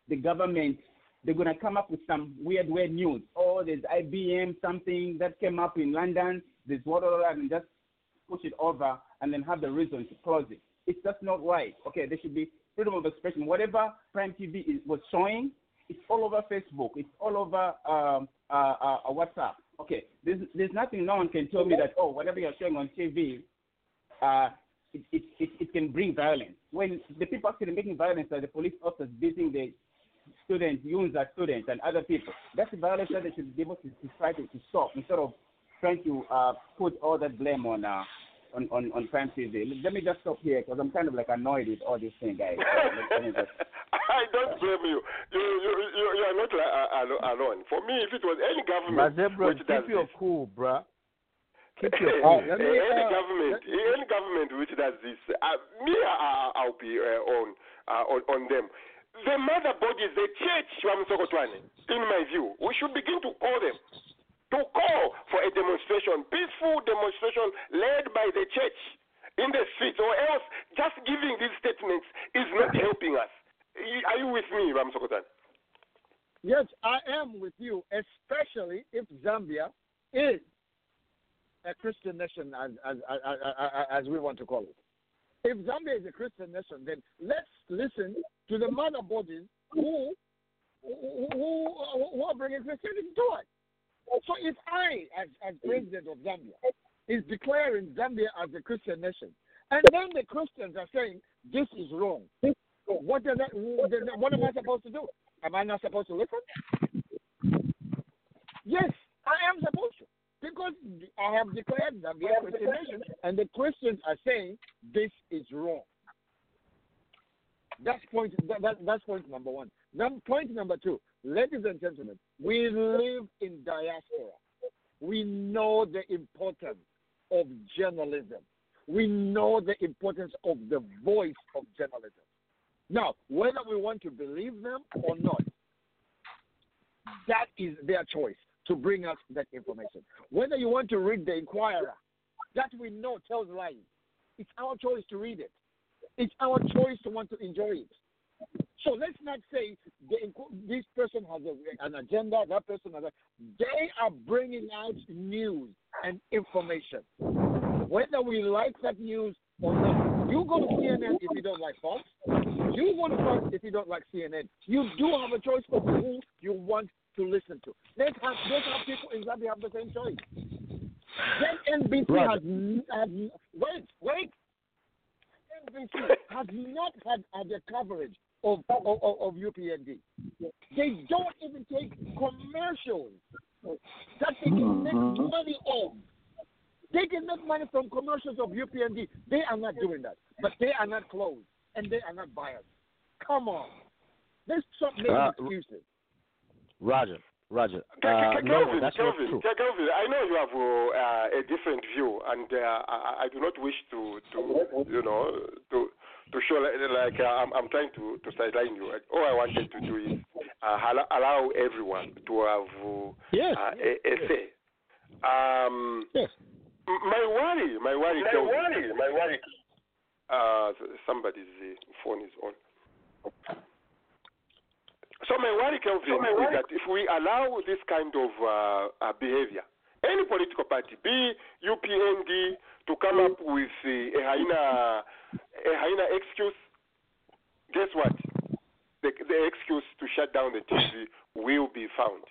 the government they're going to come up with some weird, weird news. Oh, there's IBM, something that came up in London, there's what, and just push it over and then have the reason to close it. It's just not right. Okay, there should be freedom of expression. Whatever Prime TV is, was showing, it's all over Facebook, it's all over um, uh, uh, uh, WhatsApp. Okay, there's, there's nothing no one can tell me that, oh, whatever you're showing on TV, uh, it, it, it, it can bring violence. When the people actually making violence are the police officers beating the students, youths are students, and other people. That's the violence that they should be able to, to try to, to stop instead of trying to uh, put all that blame on uh, on, on, on Prime TV. Let me just stop here because I'm kind of like annoyed with all these things, guys. So just- <laughs> I don't blame you. You you you, you are not uh, alo- alone. For me, if it was any government Mazebro, which does keep your this, cool, bruh. Keep your Eh, cool. eh, any government, any government which does this, uh, me, I, I'll be uh, on, uh, on on them. the mother bodies, the church, Wamsokotwane, in my view, we should begin to call them, to call for a demonstration, peaceful demonstration led by the church in the streets, or else just giving these statements is not helping us. Are you with me, Ramsokotwane? Yes, I am with you, especially if Zambia is a Christian nation, as, as, as, as, we want to call it. If Zambia is a Christian nation, then let's listen to the mother bodies who, who, who are bringing Christianity to it. So if I, as, as president of Zambia, is declaring Zambia as a Christian nation, and then the Christians are saying this is wrong, what, does that, what am I supposed to do? Am I not supposed to listen? Yes, I am supposed to. Because I have declared that we are Christian nation, and the Christians are saying this is wrong. That's point. That, that, that's point number one. Then point number two, ladies and gentlemen, we live in diaspora. We know the importance of journalism. We know the importance of the voice of journalism. Now, whether we want to believe them or not, that is their choice to bring us that information. Whether you want to read the Inquirer, that we know tells lies, it's our choice to read it. It's our choice to want to enjoy it. So let's not say the, this person has a, an agenda, that person has a. They are bringing out news and information. Whether we like that news or not, you go to CNN if you don't like Fox. You go to Fox if you don't like CNN. You do have a choice of who you want to listen to. Let's have, let's have people in Zambia have the same choice. Then NBC right. has, has wait, wait. NBC <laughs> has not had, had the coverage of, of, of UPND. They don't even take commercials that they can make mm-hmm. money on. They can make money from commercials of UPND. They are not doing that. But they are not closed and they are not biased. Come on. Let's stop making uh, excuses. Roger. Roger. Uh, Kelvin, no, that's Kelvin, not true. Kelvin, I know you have uh, a different view, and uh, I, I, do not wish to, to you know, to to show like, like uh, I'm, I'm trying to, to sideline you. All I wanted to do is uh, allow everyone to have yes. uh, a, a say. Um, yes. My worry, my worry, my worry, my worry. Uh, somebody's phone is on. So my worry, Kelvin, so my worry. is that if we allow this kind of uh, uh, behavior, any political party, be UPND, to come up with uh, a hyena, a hyena excuse, guess what? The, the excuse to shut down the TV will be found.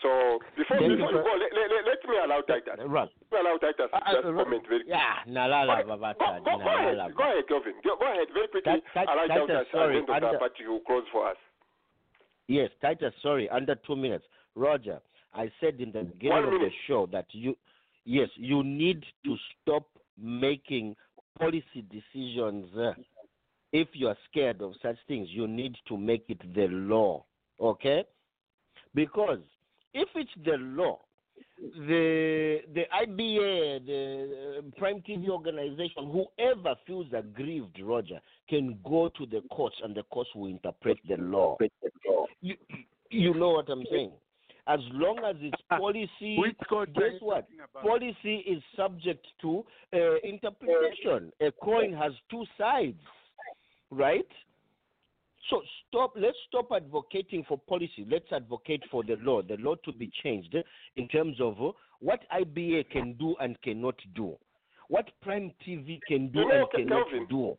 So before, before you go, let, let, let, me allow Titus. Right. Let me allow Titus to uh, just uh, comment very quickly. Yeah, nalala, go, go, go, go ahead, go ahead, Kelvin. Go, go ahead, very quickly. allow Titus, sorry, and then will close for us. Yes, Titus, sorry, under two minutes. Roger, I said in the beginning of the show that you, yes, you need to stop making policy decisions. Uh, if you are scared of such things, you need to make it the law, okay? Because if it's the law, the the IBA, the uh, Prime TV organization, whoever feels aggrieved, Roger, can go to the courts and the courts will interpret the law. You, you know what I'm saying? As long as it's policy, Which court guess what? Policy is subject to uh, interpretation. A coin has two sides, right? So stop. Let's stop advocating for policy. Let's advocate for the law. The law to be changed in terms of uh, what IBA can do and cannot do, what Prime TV can do you know, and cannot Kelvin, do.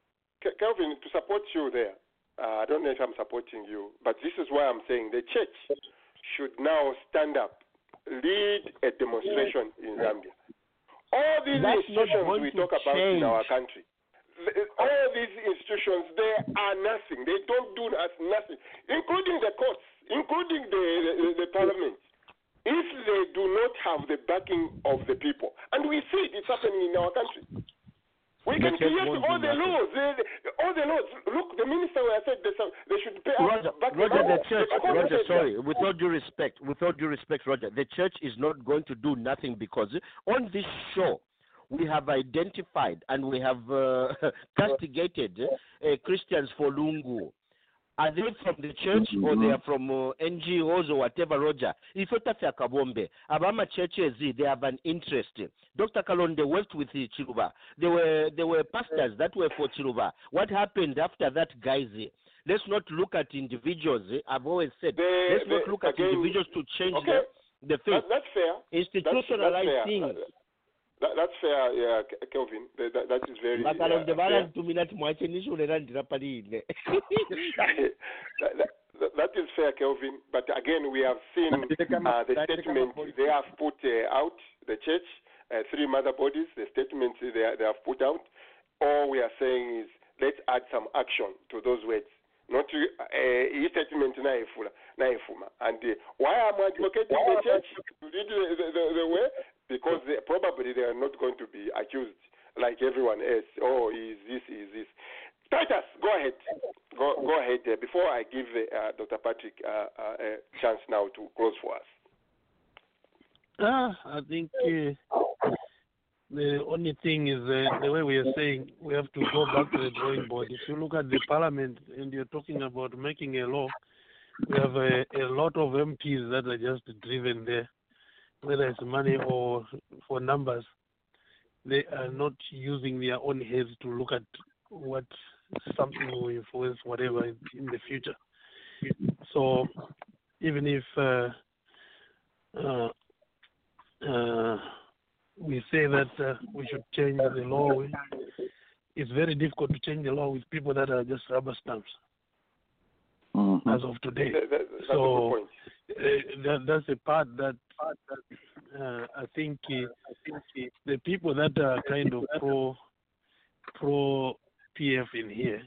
Kelvin, to support you there, uh, I don't know if I'm supporting you, but this is why I'm saying the church should now stand up, lead a demonstration in Zambia. All these That's institutions we talk about change. in our country, all these institutions, they are nothing. They don't do us nothing, including the courts, including the, the, the parliament. If they do not have the backing of the people, and we see it, it's happening in our country. We can create all the laws. all the laws. Look, the minister I said they, they should pay Roger, back Roger, the church, the Roger, sorry, with all due respect, with all due respect, Roger, the church is not going to do nothing because on this show, we have identified and we have uh, <laughs> castigated uh, Christians for Lungu. Are they from the church or they are from uh, NGOs or whatever, Roger? If Otafia Kabombe, Abama churches, they have an interest. Dr. Kalonde worked with the Chiluba. There were, there were pastors that were for Chiluba. What happened after that, guys? Let's not look at individuals. I've always said, let's not look at again, individuals to change okay. the, the faith. That, that's fair. Institutionalize that's, that's fair. things. That, that's fair, yeah, Kelvin. That, that, that is very uh, vakalonde fair. valanditumira ti mwache nishonerandira paline that, <laughs> <laughs> that, that- that is fair, Kelvin. But again, we have seen uh, the statement they have put uh, out, the church, uh, three mother bodies, the statements they, they have put out. All we are saying is let's add some action to those words. Not to, uh, his statement na ifula, na ifuma. And uh, why am I advocating the church to lead the, the, the, the way? Because they, probably they are not going to be accused like everyone else. Oh, is this, is this. Titus, go ahead. Go, go ahead. Uh, before I give uh, Dr. Patrick uh, uh, a chance now to close for us. Ah, I think uh, the only thing is uh, the way we are saying we have to go back to the drawing board. If you look at the parliament and you're talking about making a law, we have a, a lot of MPs that are just driven there, whether it's money or for numbers. They are not using their own heads to look at what something will influence whatever in, in the future. So even if uh, uh, uh, we say that uh, we should change the law. It's very difficult to change the law with people that are just rubber stamps as of today. That- that- that's a so good point. That, that's a part that uh, I think uh, the people that are kind of pro pro PF in here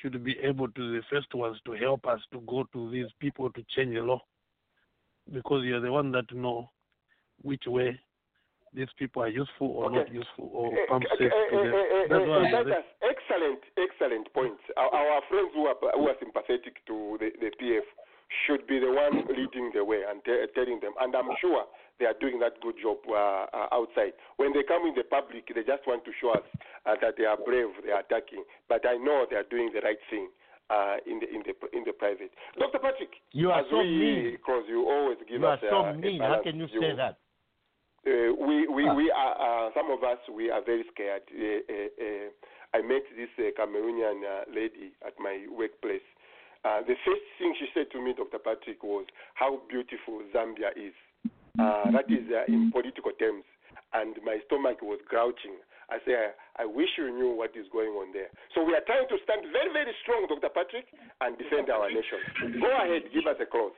should be able to the first ones to help us to go to these people to change the law because you're the one that know which way these people are useful or not useful or Eh, pump eh, safe eh, to eh, them. eh, That's eh, why eh, excellent, excellent points. Our, our friends who are, who are sympathetic to the, the PF should be the one leading the way and te- telling them. And I'm sure they are doing that good job uh, uh, outside. When they come in the public, they just want to show us uh, that they are brave, they are attacking. But I know they are doing the right thing. Uh, in the in the in the private, Dr. Patrick, You are so mean. close, you always give You us are so uh, mean. How can you view. say that? Uh, we we Ah. we are uh, some of us we are very scared. I met this Cameroonian lady at my workplace. Uh, the first thing she said to me, Dr. Patrick, was how beautiful Zambia is. Uh, that is uh, in political terms, and my stomach was grouching. I say, I, I wish you knew what is going on there. So we are trying to stand very, very strong, Dr. Patrick, and defend our nation. Go ahead, give us a close.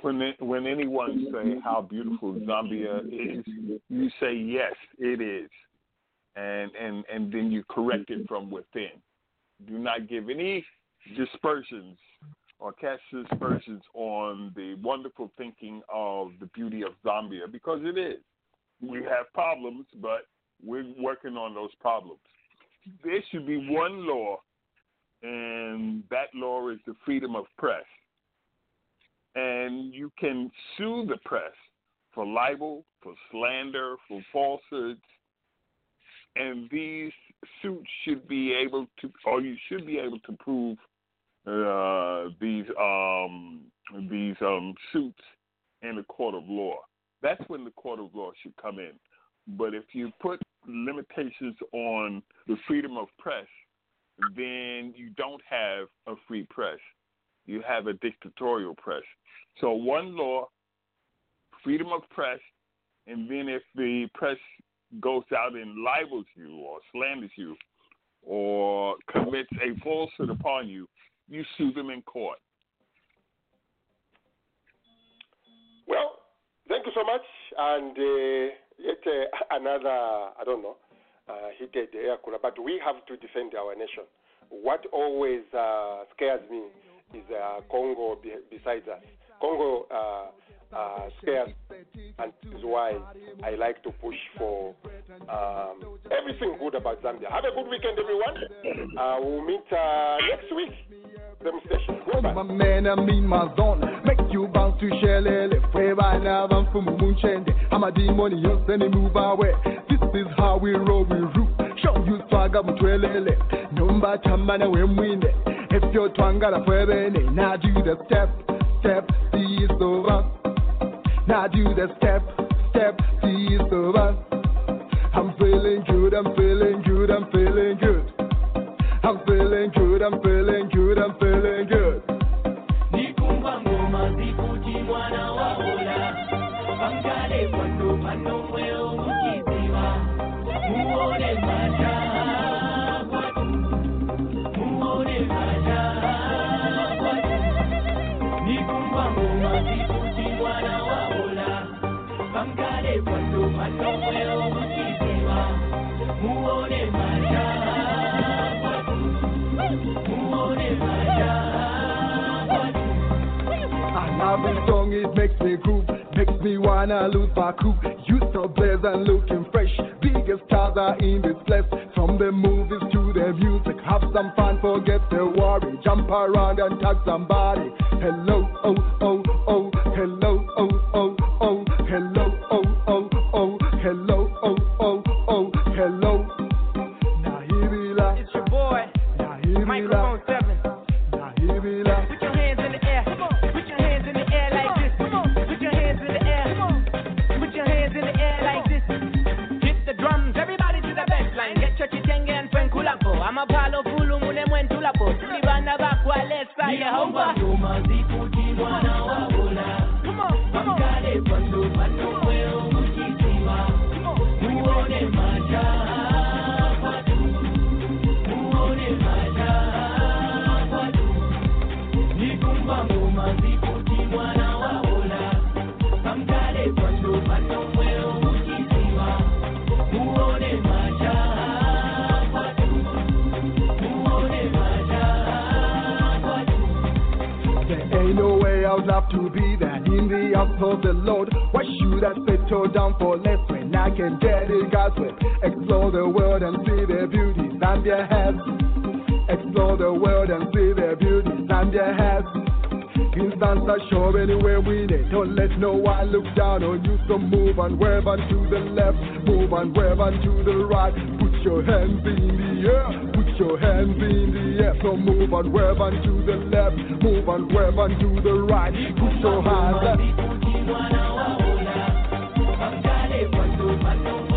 when when anyone say how beautiful Zambia is, you say yes, it is, and and and then you correct it from within. Do not give any dispersions or cast dispersions on the wonderful thinking of the beauty of Zambia because it is. We have problems, but we're working on those problems. There should be one law, and that law is the freedom of press and you can sue the press for libel, for slander, for falsehoods, and these suits should be able to, or you should be able to prove uh, these um, these um, suits in a court of law. That's when the court of law should come in. But if you put limitations on the freedom of press, then you don't have a free press. You have a dictatorial press. So one law, freedom of press, and then if the press goes out and libels you or slanders you or commits a falsehood upon you, you sue them in court. Well, thank you so much. And uh, yet uh, another, I don't know, uh, heated air cooler. But we have to defend our nation. What always uh, scares me is uh, Congo be- besides us. Congo uh, scares, and is why I like to push for um, everything good about Zambia. Have a good weekend, everyone. Uh, we'll meet uh, next week. Same station. Goodbye. My man, I'm in my zone. Make you bounce to Shellele. Forever now, I'm from Munchende. I'm a demon, you send me move away. This is how we roll, we root. Show you swag, I'm Twelele. Number bachamana wemwine efyo twangala fwebene now do the step step east of us now do the step step east of us. I'm feeling good I'm feeling good I'm feeling good. I'm feeling good I'm feeling good I'm feeling good me wanna lose my cool. You so blessed and looking fresh. Biggest stars are in this place. From the movies to the music, have some fun, forget the worry. Jump around and tag somebody. Hello, oh, oh, of the Lord. Why should I settle down for less when I can get it God's way? Explore the world and see the beauty Zambia has. Explore the world and see the beauty Zambia has. His dance are sure anywhere we need. Don't let no one look down on you. So move and wave on to the left, move and wave on to the right. Put your hands in the air, put your hands in the air. So move and wave on to the left, move and wave on to the right. Put your hands up. Mwana wa Ola Pangale pando pando